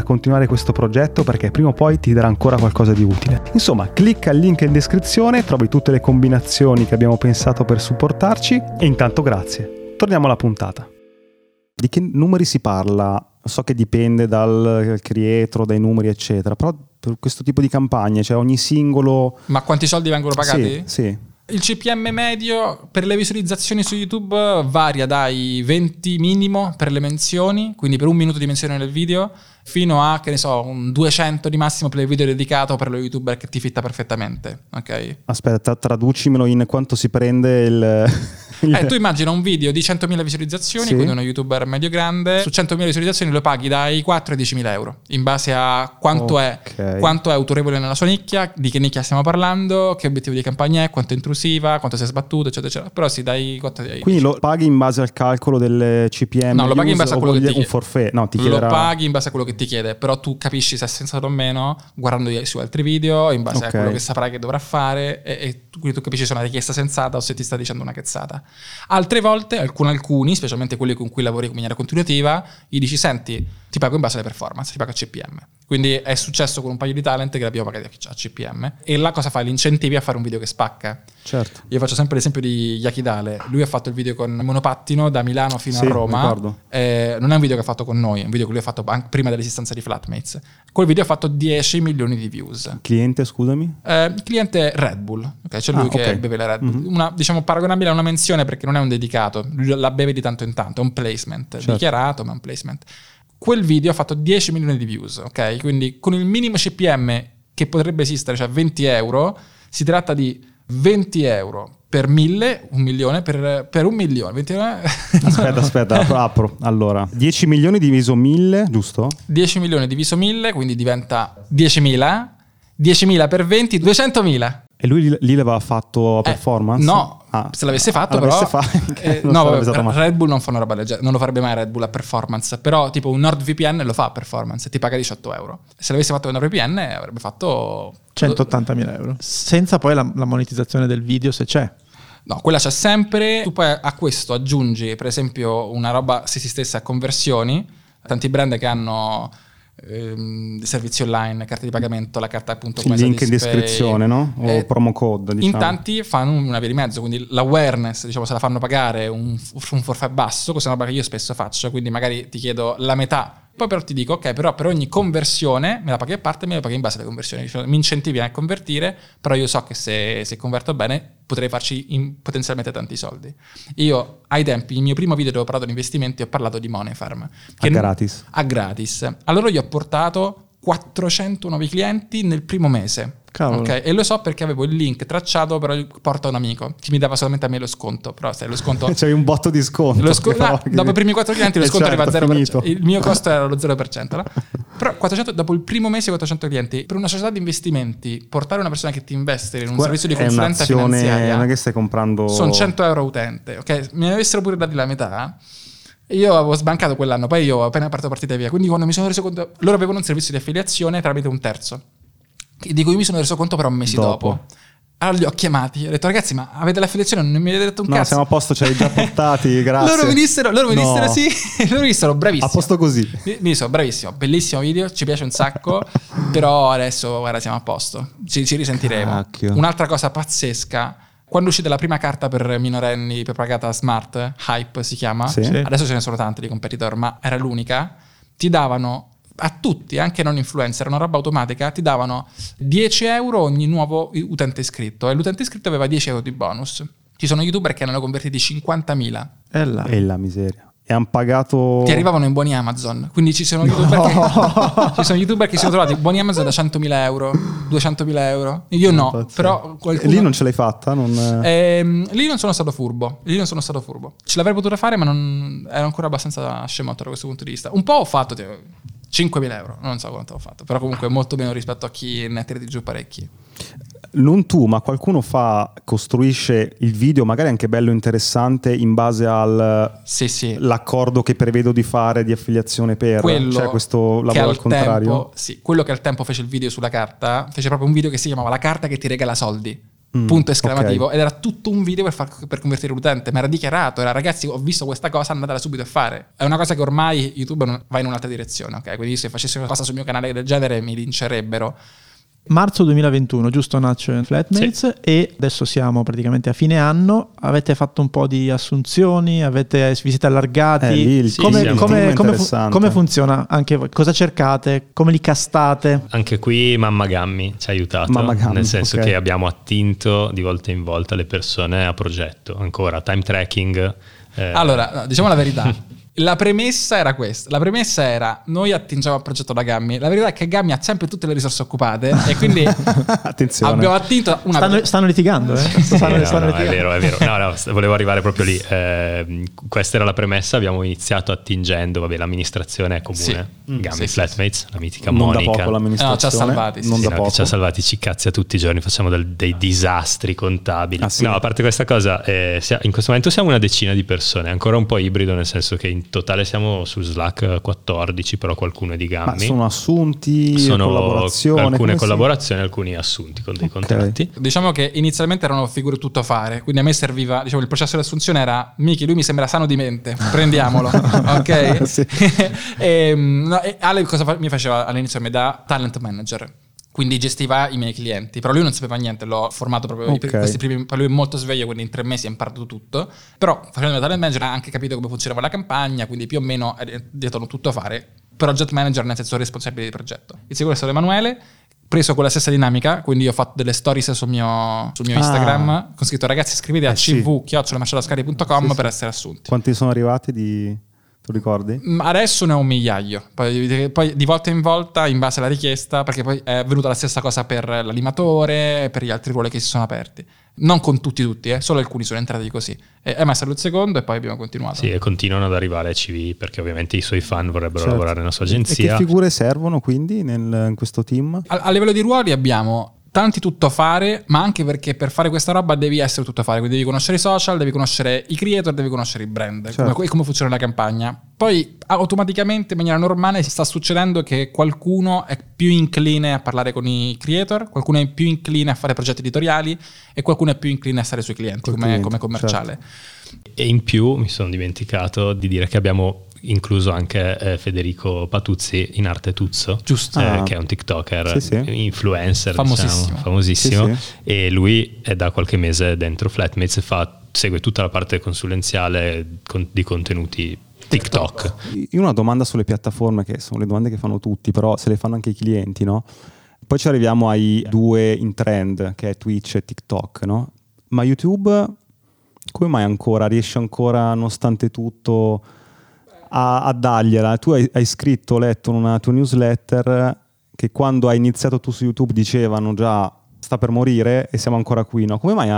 far continuare questo progetto perché prima o poi ti darà ancora qualcosa di utile. Insomma, clicca il link in descrizione, trovi tutte le combinazioni che abbiamo pensato per supportarci e intanto grazie. Torniamo alla puntata. Di che numeri si parla? So che dipende dal creator, dai numeri, eccetera, però per questo tipo di campagne, cioè ogni singolo... Ma quanti soldi vengono pagati? Sì, sì. Il CPM medio per le visualizzazioni su YouTube varia dai 20 minimo per le menzioni, quindi per un minuto di menzione nel video, fino a, che ne so, un 200 di massimo per il video dedicato per lo youtuber che ti fitta perfettamente. Ok? Aspetta, traducimelo in quanto si prende il. Il... Eh, tu immagina un video di 100.000 visualizzazioni, sì. quindi uno youtuber medio grande, su 100.000 visualizzazioni lo paghi dai 4 ai 10.000 euro, in base a quanto, okay. è, quanto è autorevole nella sua nicchia, di che nicchia stiamo parlando, che obiettivo di campagna è, quanto è intrusiva, quanto si è sbattuto, eccetera, eccetera. Però sì, dai 4 ai 10. Quindi lo paghi in base al calcolo del CPM? No, lo paghi in base a quello che ti chiede. Un forfait? No, ti chiederà... Lo paghi in base a quello che ti chiede, però tu capisci se è sensato o meno guardando su altri video, in base okay. a quello che saprai che dovrà fare e, e quindi tu capisci se è una richiesta sensata o se ti sta dicendo una cazzata. Altre volte, alcuni, alcuni, specialmente quelli con cui lavori in maniera continuativa, gli dici senti, ti pago in base alle performance, ti pago a CPM. Quindi è successo con un paio di talent che l'abbiamo pagati a CPM. E là cosa fa? Li incentivi a fare un video che spacca. Certo. Io faccio sempre l'esempio di Yakidale. Lui ha fatto il video con monopattino da Milano fino sì, a Roma. Eh, non è un video che ha fatto con noi, è un video che lui ha fatto prima dell'esistenza di Flatmates. Quel video ha fatto 10 milioni di views. Cliente, scusami? Eh, cliente Red Bull. Okay? C'è lui ah, che okay. beve la Red Bull. Mm-hmm. Una, diciamo paragonabile a una menzione perché non è un dedicato. Lui la beve di tanto in tanto, è un placement. Certo. Dichiarato, ma è un placement quel video ha fatto 10 milioni di views, ok? Quindi con il minimo CPM che potrebbe esistere, cioè 20 euro, si tratta di 20 euro per 1000, un milione, per, per un milione. 20 aspetta, aspetta, apro. Allora, 10 milioni diviso 1000, giusto? 10 milioni diviso 1000, quindi diventa 10.000. 10.000 per 20, 200.000. E lui lì l'aveva fatto a performance? Eh, no, ah, se l'avesse fatto l'avesse però... Fa- eh, no, vabbè, Red Bull non fa una roba del genere, non lo farebbe mai Red Bull a performance, però tipo un NordVPN lo fa a performance ti paga 18 euro. Se l'avesse fatto con NordVPN avrebbe fatto... 180.000 euro. Senza poi la, la monetizzazione del video se c'è. No, quella c'è sempre. Tu poi a questo aggiungi, per esempio, una roba se si stessa a conversioni. Tanti brand che hanno ehm, servizi online, carte di pagamento, la carta appunto come Il link in descrizione, no? O eh, promo code, diciamo. In tanti fanno una via di mezzo, quindi l'awareness, diciamo, se la fanno pagare un, un forfait basso, questa è una roba che io spesso faccio, quindi magari ti chiedo la metà poi però ti dico, ok, però per ogni conversione me la paghi a parte e me la paghi in base alle conversioni. Cioè, mi incentivi a convertire, però io so che se, se converto bene potrei farci potenzialmente tanti soldi. Io ai tempi, il mio primo video dove ho parlato di investimenti, ho parlato di Money Farm. a gratis. A gratis. Allora io ho portato 400 nuovi clienti nel primo mese. Okay? E lo so perché avevo il link tracciato, però porta un amico che mi dava solamente a me lo sconto. Però sai, lo sconto. C'hai un botto di sconto. Lo sconto no, dopo i primi 4 clienti lo sconto certo, arriva a 0%. Finito. Il mio costo era lo 0%. No? Però 400, dopo il primo mese 400 clienti, per una società di investimenti, portare una persona che ti investe in un Guarda, servizio di consulenza finanziaria. Non è che stai comprando. Sono 100 euro utente. Ok, mi avessero pure dati la metà. Io avevo sbancato quell'anno, poi io ho appena aperto partita via. Quindi quando mi sono reso conto, loro avevano un servizio di affiliazione tramite un terzo, di cui mi sono reso conto però mesi dopo. dopo. Allora li ho chiamati, ho detto ragazzi ma avete l'affiliazione, non mi avete detto un no, cazzo. No, siamo a posto, ce li già portati, grazie. loro mi dissero, loro mi no. dissero sì, loro mi dissero bravissimo. A posto così. Mi, mi dissero bravissimo, bellissimo video, ci piace un sacco, però adesso guarda siamo a posto, ci, ci risentiremo. Cacchio. Un'altra cosa pazzesca quando uscita la prima carta per minorenni per pagata smart, Hype si chiama, sì. adesso ce ne sono tante di competitor, ma era l'unica, ti davano a tutti, anche non influencer, una roba automatica, ti davano 10 euro ogni nuovo utente iscritto e l'utente iscritto aveva 10 euro di bonus. Ci sono youtuber che ne hanno convertiti 50.000. È la, è la miseria e hanno pagato. Ti arrivavano in buoni Amazon. Quindi ci sono, YouTuber, no. che, ci sono YouTuber che si sono trovati buoni Amazon da 100.000 euro, 200.000 euro. Io no, no però qualcuno... Lì non ce l'hai fatta? Non... Ehm, lì non sono stato furbo. Lì non sono stato furbo. Ce l'avrei potuto fare, ma non... ero ancora abbastanza scemotto da questo punto di vista. Un po' ho fatto. Tipo, 5.000 euro, non so quanto ho fatto, però comunque molto meno rispetto a chi ne tira di giù parecchi non tu, ma qualcuno fa, costruisce il video, magari anche bello interessante, in base all'accordo sì, che prevedo di fare di affiliazione per quello cioè questo lavoro al contrario. Tempo, sì, quello che al tempo fece il video sulla carta, fece proprio un video che si chiamava La carta che ti regala soldi. Mm, punto esclamativo okay. ed era tutto un video per, far, per, convertire l'utente ma era dichiarato era ragazzi ho visto questa cosa andatela subito a fare. È una cosa che ormai youtube va in un'altra direzione ok? Quindi se facessi una cosa sul mio canale del genere mi lincerebbero Marzo 2021, giusto Natch Flatmates sì. e adesso siamo praticamente a fine anno, avete fatto un po' di assunzioni, avete, vi siete allargati, eh, lì, come, sì, come, come, fu- come, funziona anche voi? Cosa cercate? Come li castate? Anche qui Mamma Gammi ci ha aiutato, Gammi, nel senso okay. che abbiamo attinto di volta in volta le persone a progetto, ancora time tracking. Eh. Allora, diciamo la verità. La premessa era questa. La premessa era noi attingiamo al progetto da Gammi. La verità è che Gammi ha sempre tutte le risorse occupate e quindi abbiamo attinto una stanno, stanno litigando, eh? Sì, stanno, no, stanno no, litigando. È vero, è vero. No, no, volevo arrivare proprio lì. Eh, questa era la premessa. Abbiamo iniziato attingendo, vabbè, l'amministrazione è comune. Sì. Mm, Gammi sì, Flatmates, la mitica non Monica. Da poco l'amministrazione. No, ci ha salvati. Non da poco. ci ha salvati, ci cazzia tutti i giorni, facciamo del, dei disastri contabili. Ah, no, a parte questa cosa, eh, in questo momento siamo una decina di persone, ancora un po' ibrido, nel senso che in totale siamo su Slack 14, però qualcuno è di Gammi. Ma sono assunti, sono collaborazioni? Alcune collaborazioni, si... alcuni assunti con dei okay. contratti. Diciamo che inizialmente erano figure tutto fare, quindi a me serviva, diciamo, il processo di assunzione era, Miki, lui mi sembra sano di mente, prendiamolo, ok? e, ehm, no, e Ale cosa fa- mi faceva all'inizio? Mi da talent manager quindi gestiva i miei clienti, però lui non sapeva niente, l'ho formato proprio okay. questi primi, lui è molto sveglio, quindi in tre mesi ha imparato tutto, però facendo il talent manager ha anche capito come funzionava la campagna, quindi più o meno è diventato tutto a fare, project manager nel senso responsabile di progetto. Il secondo è stato Emanuele, preso con la stessa dinamica, quindi ho fatto delle stories sul mio, sul mio ah. Instagram, con scritto ragazzi iscrivetevi eh, a cv-mascialascari.com sì. per essere assunti. Quanti sono arrivati di Lo ricordi? Mm, Adesso ne ho un migliaio, poi, poi di volta in volta, in base alla richiesta, perché poi è venuta la stessa cosa per l'animatore, per gli altri ruoli che si sono aperti. Non con tutti, tutti, eh, solo alcuni sono entrati così. E è stato il secondo e poi abbiamo continuato. Sì, e continuano ad arrivare CV perché ovviamente i suoi fan vorrebbero Certo. lavorare nella sua E che agenzia. figure servono quindi nel- in questo team? A, a livello di ruoli abbiamo tanti tuttofare, ma anche perché per fare questa roba devi essere tuttofare, quindi devi conoscere i social, devi conoscere i creator, devi conoscere i brand, Certo. come, e come funziona la campagna. Poi automaticamente in maniera normale sta succedendo che qualcuno è più incline a parlare con i creator, qualcuno è più incline a fare progetti editoriali e qualcuno è più incline a stare sui clienti come, cliente, come commerciale. E in più mi sono dimenticato di dire che abbiamo incluso anche eh, Federico Patuzzi in arte Tuzzo, Giusto. eh, Ah. che è un TikToker, Sì, sì. influencer, Famosissimo. diciamo, famosissimo. Sì, E lui è da qualche mese dentro Flatmates e fa, segue tutta la parte consulenziale con- di contenuti TikTok. Io una domanda sulle piattaforme, che sono le domande che fanno tutti, però se le fanno anche i clienti, no? Poi ci arriviamo ai due in trend, che è Twitch e TikTok, no? Ma YouTube, come mai ancora, riesce ancora, nonostante tutto, a, a dargliela? Tu hai, hai scritto, ho letto in una tua newsletter, che quando hai iniziato tu su YouTube dicevano già sta per morire e siamo ancora qui, no? Come mai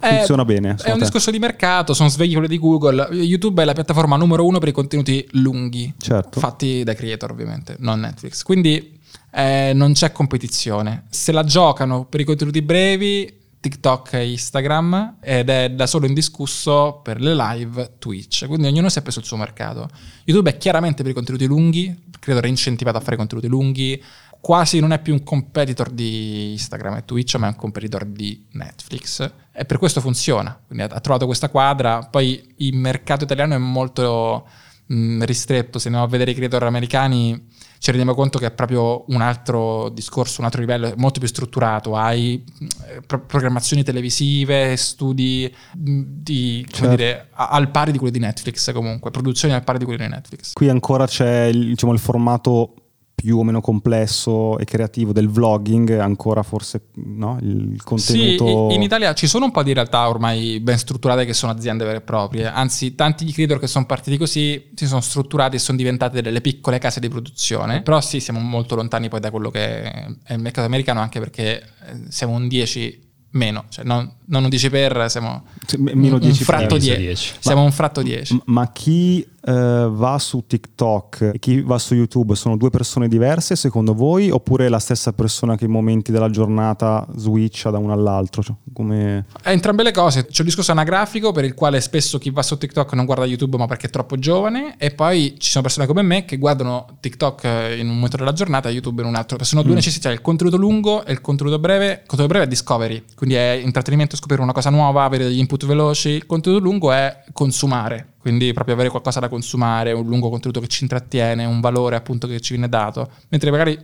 Eh, funziona bene? È un te? discorso di mercato, sono svegli quelli di Google. YouTube è la piattaforma numero uno per i contenuti lunghi, Certo. fatti dai creator ovviamente, non Netflix. Quindi eh, non c'è competizione. Se la giocano per i contenuti brevi, TikTok e Instagram, ed è da solo indiscusso per le live Twitch. Quindi ognuno si è preso il suo mercato. YouTube è chiaramente per i contenuti lunghi, è incentivato a fare contenuti lunghi. Quasi non è più un competitor di Instagram e Twitch, ma è un competitor di Netflix. E per questo funziona. Quindi ha, trovato questa quadra. Poi il mercato italiano è molto mh, ristretto. Se andiamo a vedere i creator americani, ci rendiamo conto che è proprio un altro discorso, un altro livello, molto più strutturato. Hai eh, pro- programmazioni televisive, studi mh, di, come Certo. dire, a- al pari di quelli di Netflix comunque, produzioni al pari di quelli di Netflix. Qui ancora c'è il, diciamo, il formato più o meno complesso e creativo del vlogging, ancora forse no? il contenuto... Sì, in Italia ci sono un po' di realtà ormai ben strutturate che sono aziende vere e proprie, anzi tanti di creator che sono partiti così si sono strutturati e sono diventate delle piccole case di produzione, però sì siamo molto lontani poi da quello che è il mercato americano anche perché eh, siamo un 10 meno, cioè non, non un 10 per, siamo m- meno un, 10 un fratto per. 10, 10. siamo un fratto 10. M- Ma chi eh, va su TikTok e chi va su YouTube sono due persone diverse secondo voi oppure è la stessa persona che in momenti della giornata switcha da uno all'altro? Cioè, come... È entrambe le cose. C'è un discorso anagrafico per il quale spesso chi va su TikTok non guarda YouTube ma perché è troppo giovane e poi ci sono persone come me che guardano TikTok eh, in un momento della giornata e YouTube in un altro. Sono due necessità, il contenuto lungo e il contenuto breve. Il contenuto breve è discovery, quindi è intrattenimento, scoprire una cosa nuova, avere degli input veloci. Il contenuto lungo è consumare, quindi proprio avere qualcosa da consumare, un lungo contenuto che ci intrattiene, un valore appunto che ci viene dato. Mentre magari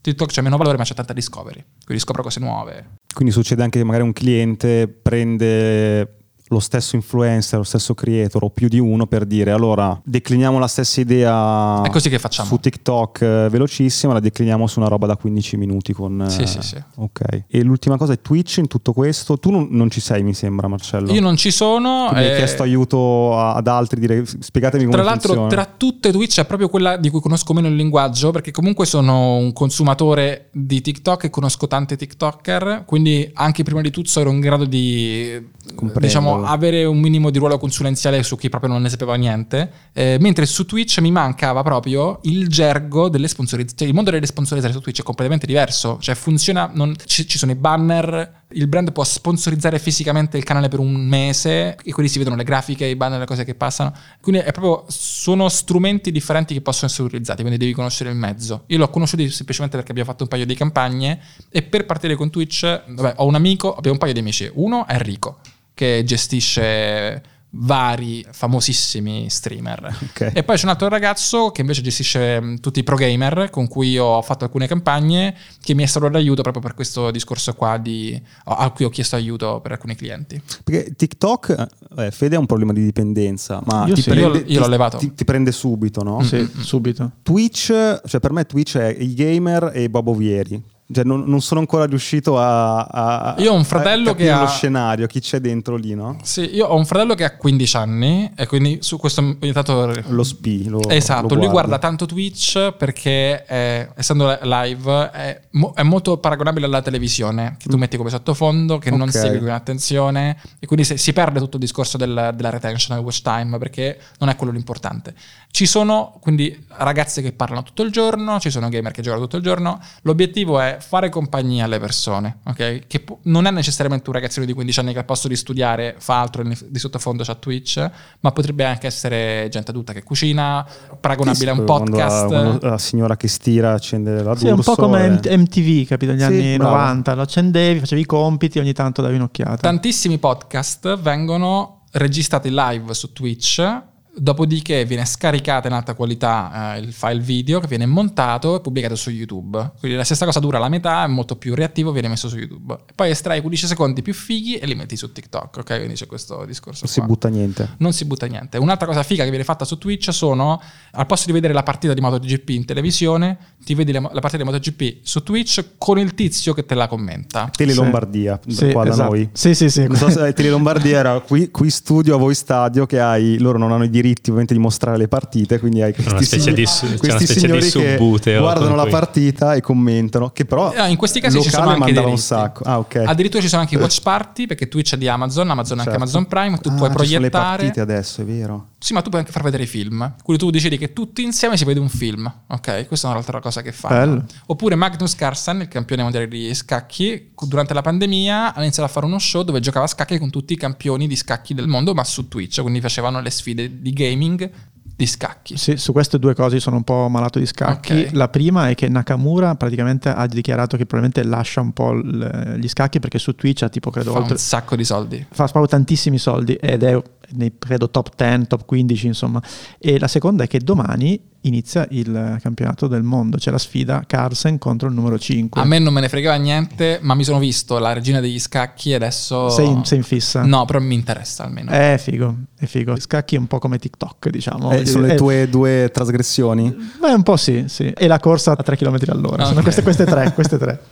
TikTok c'è meno valore ma c'è tanta discovery, quindi scopro cose nuove. Quindi succede anche che magari un cliente prende lo stesso influencer, lo stesso creator o più di uno per dire allora decliniamo la stessa idea È così che facciamo. su TikTok eh, velocissima, la decliniamo su una roba da 15 minuti con... eh, Sì, sì, sì. Ok. E l'ultima cosa è Twitch in tutto questo. Tu non, non ci sei mi sembra Marcello. Io non ci sono. Quindi hai eh, chiesto aiuto a- ad altri, dire spiegatemi come Tra l'altro, funziona. tra tutte Twitch è proprio quella di cui conosco meno il linguaggio, perché comunque sono un consumatore di TikTok e conosco tante TikToker, quindi anche prima di tutto ero in grado di eh, Comprenderlo. Avere un minimo di ruolo consulenziale su chi proprio non ne sapeva niente. Eh, mentre su Twitch mi mancava proprio il gergo delle sponsorizzazioni. Cioè, il mondo delle sponsorizzazioni su Twitch è completamente diverso. Cioè, funziona. non- ci, ci sono i banner. Il brand può sponsorizzare fisicamente il canale per un mese e quindi si vedono le grafiche, i banner, le cose che passano. Quindi è proprio, sono strumenti differenti che possono essere utilizzati, quindi devi conoscere il mezzo. Io l'ho conosciuto semplicemente perché abbiamo fatto un paio di campagne e per partire con Twitch, vabbè, ho un amico, abbiamo un paio di amici. Uno è Enrico, che gestisce vari famosissimi streamer. Ok. E poi c'è un altro ragazzo che invece gestisce mh, tutti i pro gamer con cui ho fatto alcune campagne che mi è stato d'aiuto proprio per questo discorso qua di, a cui ho chiesto aiuto per alcuni clienti. Perché TikTok, eh, Fede ha un problema di dipendenza, ma Io ti sì. prende, Io- io l'ho ti- levato. Ti, ti prende subito, no? Sì, subito. Twitch, cioè per me Twitch è i gamer e Bob Ovieri. Cioè, non, non sono ancora riuscito a, a Io ho un fratello che ha- lo scenario, chi c'è dentro lì, no? Sì, io ho un fratello che ha 15 anni e quindi su questo ogni tanto... Lo spi, lo, Esatto, lo lui guarda tanto Twitch perché eh, essendo live è, è molto paragonabile alla televisione che tu metti come sottofondo, che non Ok. segui con attenzione e quindi se- si perde tutto il discorso del- della retention, del watch time perché non è quello l'importante. Ci sono quindi ragazze che parlano tutto il giorno, ci sono gamer che giocano tutto il giorno, l'obiettivo è fare compagnia alle persone, ok? Che pu- non è necessariamente un ragazzino di 15 anni che al posto di studiare fa altro e di sottofondo c'ha Twitch, ma potrebbe anche essere gente adulta che cucina, paragonabile a un podcast. La, la signora che stira accende la Sì, è un po' come MT- MTV, capito? Negli Sì, anni bravo. 90, lo accendevi, facevi i compiti, ogni tanto davi un'occhiata. Tantissimi podcast vengono registrati live su Twitch, dopodiché viene scaricata in alta qualità eh, il file video che viene montato e pubblicato su YouTube. Quindi la stessa cosa dura la metà, è molto più reattivo, viene messo su YouTube. E poi estrai 15 secondi più fighi e li metti su TikTok, ok? Quindi c'è questo discorso non si qua. butta niente. non si butta niente. Un'altra cosa figa che viene fatta su Twitch sono, al posto di vedere la partita di MotoGP in televisione, ti vedi la, la partita di MotoGP su Twitch con il tizio che te la commenta. Tele. Lombardia, Sì, qua da esatto. noi. Sì, sì, sì. Non so se Tele Lombardia era qui, qui studio a voi stadio che hai, loro non hanno i diritti ovviamente di mostrare le partite, quindi hai questi, una specie di questi signori che subbuteo guardano la cui- partita e commentano, che però Eh, in questi casi ci sono anche dei un diritti. sacco. Ah, ok. Addirittura ci sono anche i watch party perché Twitch è di Amazon, Amazon ha anche Certo. Amazon Prime, tu Ah, puoi ci sono le proiettare. partite adesso, è vero. Sì, ma tu puoi anche far vedere i film. Quindi tu decidi che tutti insieme si vede un film. Ok, questa è un'altra cosa che. Bello. Oppure Magnus Carlsen, il campione mondiale di scacchi, durante la pandemia ha iniziato a fare uno show dove giocava a scacchi con tutti i campioni di scacchi del mondo, ma su Twitch. Quindi facevano le sfide di gaming di scacchi. Sì, su queste due cose sono un po' malato di scacchi. Ok. La prima è che Nakamura praticamente ha dichiarato che probabilmente lascia un po' il- gli scacchi perché su Twitch ha tipo credo Fa oltre un sacco di soldi. fa proprio tantissimi soldi ed è nei credo top 10, top 15 insomma. E la seconda è che domani inizia il campionato del mondo, c'è la sfida Carlsen contro il numero 5. A me non me ne fregava niente, ma mi sono visto la regina degli scacchi e adesso... Sei in, sei in fissa? No, però mi interessa almeno. È figo, è figo. Scacchi è un po' come TikTok, diciamo. Eh, sono le Eh, tue due trasgressioni? Beh, un po' sì, sì. E la corsa a 3 km all'ora. Ah, Sono ok. queste, queste tre, queste tre.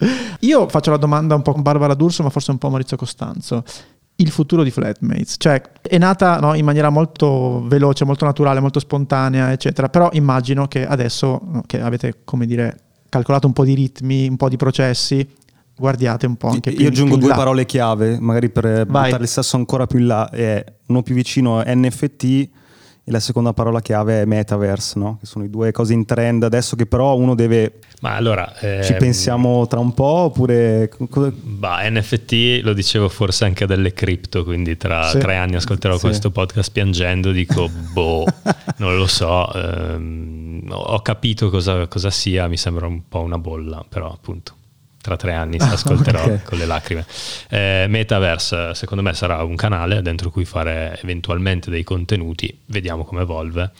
Io faccio la domanda un po' con Barbara D'Urso, ma forse un po' Maurizio Costanzo. Il futuro di Flatmates, cioè è nata no, in maniera molto veloce, molto naturale, molto spontanea, eccetera. Però immagino che adesso che avete, come dire, calcolato un po' di ritmi, un po' di processi, guardiate un po' anche più Io aggiungo più due là. parole chiave, magari per Vai. buttare il sasso ancora più in là. È uno più vicino a NFT e la seconda parola chiave è metaverse, no? che sono i due cose in trend adesso che però uno deve... Ma allora... Ci ehm, pensiamo tra un po' oppure... Bah, NFT lo dicevo forse anche delle cripto, quindi tra Sì. tre anni ascolterò Sì. questo podcast piangendo, dico boh, non lo so, ehm, ho capito cosa, cosa sia, mi sembra un po' una bolla, però appunto tra tre anni ascolterò ok. con le lacrime. Eh, Metaverse secondo me sarà un canale dentro cui fare eventualmente dei contenuti, vediamo come evolve.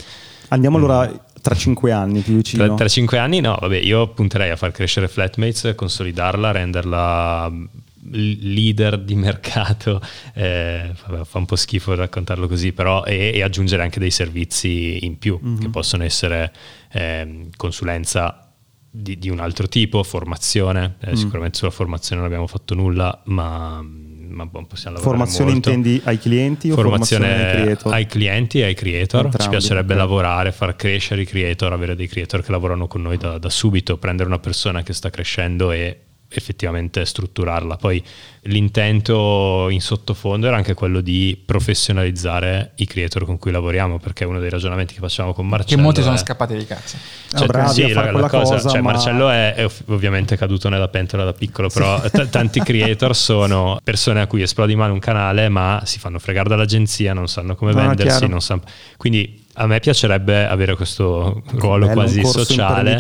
Andiamo allora tra cinque anni più vicino. Tra, tra cinque anni no, vabbè, io punterei a far crescere Flatmates, consolidarla, renderla mm, leader di mercato, eh, vabbè, fa un po' schifo raccontarlo così, però e, e aggiungere anche dei servizi in più che possono essere ehm, consulenza di, di un altro tipo, formazione, eh, sicuramente sulla formazione non abbiamo fatto nulla, ma, ma possiamo lavorare Formazione molto. intendi ai clienti o Formazione formazione ai creator? ai clienti e ai creator. Ci Entrambi, piacerebbe ok. lavorare, far crescere i creator, avere dei creator che lavorano con noi da, da subito, prendere una persona che sta crescendo e effettivamente strutturarla. Poi l'intento in sottofondo era anche quello di professionalizzare i creator con cui lavoriamo, perché uno dei ragionamenti che facciamo con Che Marcello molti sono è- scappati di casa. Ah, bravi sì, la, la cosa, cosa, cioè ma- Marcello è, è ov- ovviamente caduto nella pentola da piccolo, però t- tanti creator sono persone a cui esplode in mano un canale, ma si fanno fregare dall'agenzia, non sanno come No, no, vendersi, non sanno... quindi a me piacerebbe avere questo ruolo bello, quasi un corso sociale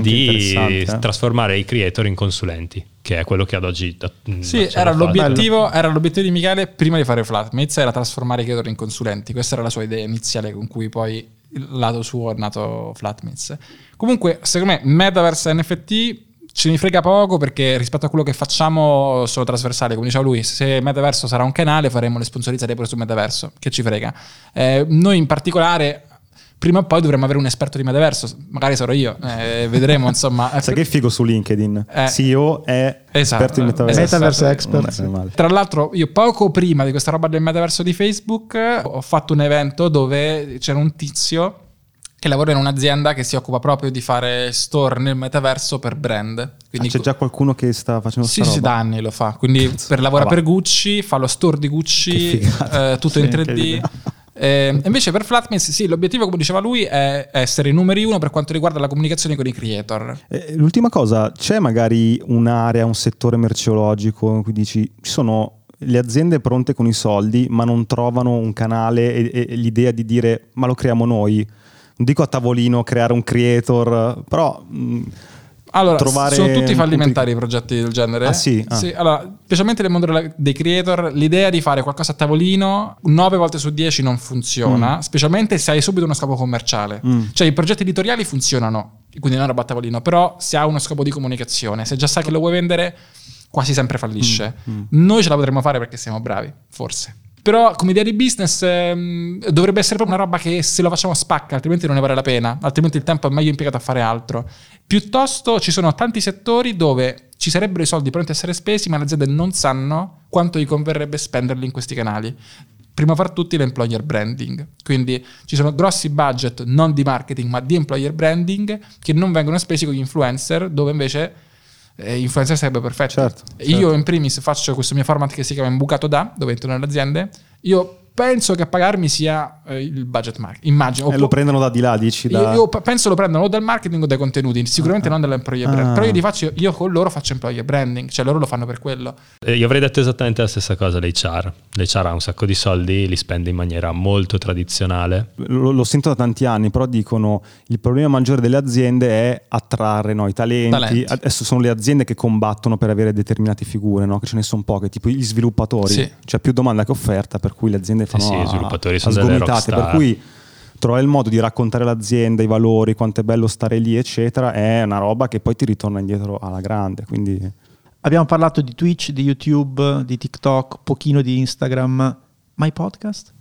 di eh. trasformare i creator in consulenti, che è quello che ad oggi da- Sì, era l'obiettivo, era l'obiettivo di Michele prima di fare Flatmates, era trasformare i creator in consulenti. Questa era la sua idea iniziale con cui poi il lato suo è nato Flatmates. Comunque, secondo me, Metaverse NFT ce ne frega poco perché rispetto a quello che facciamo sono trasversali. Come diceva lui, se Metaverso sarà un canale faremo le sponsorizzate pure su Metaverso, che ci frega. Eh, noi in particolare prima o poi dovremmo avere un esperto di metaverso, magari sarò io, eh, vedremo insomma. Sai che figo su LinkedIn? Eh. CEO è Esatto. esperto in metaverso. Esatto. expert. Non. Tra l'altro, io poco prima di questa roba del metaverso di Facebook ho fatto un evento dove c'era un tizio che lavora in un'azienda che si occupa proprio di fare store nel metaverso per brand. Ah, Quindi c'è già qualcuno che sta facendo Sì, sì, da anni lo fa. Quindi per, lavora Ah, per Gucci, fa lo store di Gucci, eh, tutto Sì, in che 3D. idea. Eh, invece per Flatmates, sì, l'obiettivo, come diceva lui, è essere i numeri uno per quanto riguarda la comunicazione con i creator. Eh, L'ultima cosa, c'è magari un'area, un settore merceologico in cui dici ci sono le aziende pronte con i soldi ma non trovano un canale e, e l'idea di dire ma lo creiamo noi. Non dico a tavolino creare un creator, però mh, Allora, Trovare sono tutti fallimentari i progetti del genere. Ah, sì? Ah. allora, specialmente nel mondo dei creator, l'idea di fare qualcosa a tavolino 9 volte su 10 non funziona, specialmente se hai subito uno scopo commerciale. Mm. Cioè, i progetti editoriali funzionano, quindi non roba a tavolino, però se ha uno scopo di comunicazione, se già sai che lo vuoi vendere, quasi sempre fallisce. Mm, Noi ce la potremmo fare perché siamo bravi, forse. Però come idea di business ehm, dovrebbe essere proprio una roba che se lo facciamo spacca, altrimenti non ne vale la pena, altrimenti il tempo è meglio impiegato a fare altro. Piuttosto ci sono tanti settori dove ci sarebbero i soldi pronti a essere spesi, ma le aziende non sanno quanto gli converrebbe spenderli in questi canali. Prima fra tutti l'employer branding, quindi ci sono grossi budget non di marketing ma di employer branding che non vengono spesi con gli influencer, dove invece influencer sarebbe perfetto. Certo, Io certo. in primis faccio questo mio format che si chiama Imbucato da, dove entro nelle aziende. Io penso che a pagarmi sia eh, il budget marketing. Immagino. eh, lo prendono da di là, dici da... Io, penso lo prendono o dal marketing o dai contenuti, sicuramente non dall'employer brand. Ah. Però io di faccio, io con loro faccio employer branding, cioè loro lo fanno per quello. Eh, Io avrei detto esattamente la stessa cosa l'HR. L'HR ha un sacco di soldi, li spende in maniera molto tradizionale. lo, lo sento da tanti anni, però dicono il problema maggiore delle aziende è attrarre no, i talenti. Talenti. Adesso sono le aziende che combattono per avere determinate figure, no? che ce ne sono poche, tipo gli sviluppatori. Sì. C'è più domanda che offerta, per cui le aziende fanno sì, a- sviluppatori a sono sgomitate. Per cui trovare il modo di raccontare l'azienda, i valori, quanto è bello stare lì, eccetera, è una roba che poi ti ritorna indietro alla grande. Quindi Abbiamo parlato di Twitch, di YouTube, di TikTok, pochino di Instagram. Ma i podcast?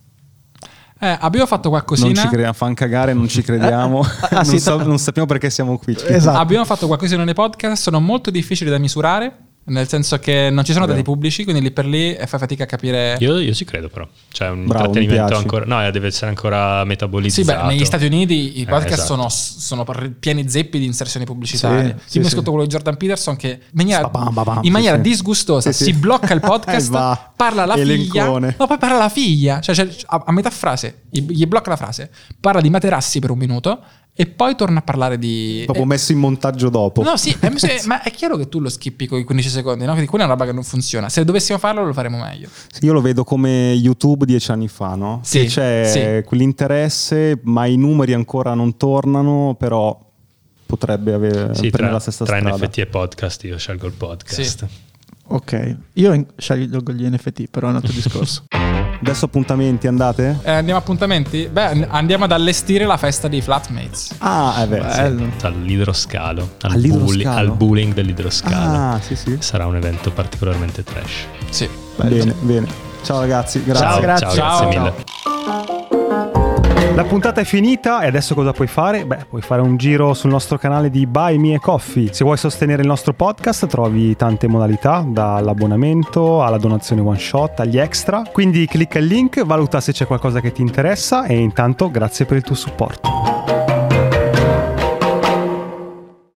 Eh, abbiamo fatto non qualcosina. ci crediamo, fan cagare, non ci crediamo, Ah, non, sì, so- non sappiamo perché siamo qui. Esatto. Abbiamo fatto qualcosina nei podcast, sono molto difficili da misurare, nel senso che non ci sono dati pubblici, quindi lì per lì eh, fai fatica a capire. Io, io ci credo però. C'è un Bravo, intrattenimento ancora... No, deve essere ancora Sì, metabolizzato. beh, negli Stati Uniti i Eh, podcast esatto. sono, sono pieni zeppi di inserzioni pubblicitarie. Sì, sì, Io mi sì. ascolto quello di Jordan Peterson che in maniera, Ba-bam, ba-bam, in maniera sì, sì. disgustosa Sì, sì. si blocca il podcast, va. parla alla figlia, no, poi parla alla figlia, cioè, cioè, a, a metà frase, gli, gli blocca la frase, parla di materassi per un minuto e poi torna a parlare di... Dopo eh, messo in montaggio dopo. No, sì, eh, se- ma è chiaro che tu lo skippi con i 15 secondi, no? Quindi quella è una roba che non funziona. Se dovessimo farlo, lo faremo meglio. Sì, Io lo vedo come YouTube dieci anni fa, no? Sì, Che c'è sì. quell'interesse, ma i numeri ancora non tornano, però potrebbe avere, Sì, prendere tra, la stessa tra strada. NFT e podcast io scelgo il podcast. Ok, io scelgo gli NFT, però è un altro discorso. Adesso appuntamenti, andate? Eh, andiamo a appuntamenti? Beh, an- andiamo ad allestire la festa dei Flatmates. Ah, eh beh, sì. Bello. All'idroscalo, al, All'idroscalo? bulli- al bullying dell'idroscalo. Ah, sì, sì. Sarà un evento particolarmente trash. Sì. Bene, bene. Ciao ragazzi, grazie. Ciao, grazie. ciao, Ciao. grazie mille. La puntata è finita e adesso cosa puoi fare? Beh, puoi fare un giro sul nostro canale di Buy Me a Coffee. Se vuoi sostenere il nostro podcast trovi tante modalità, dall'abbonamento alla donazione one shot, agli extra. Quindi clicca il link, valuta se c'è qualcosa che ti interessa e intanto grazie per il tuo supporto.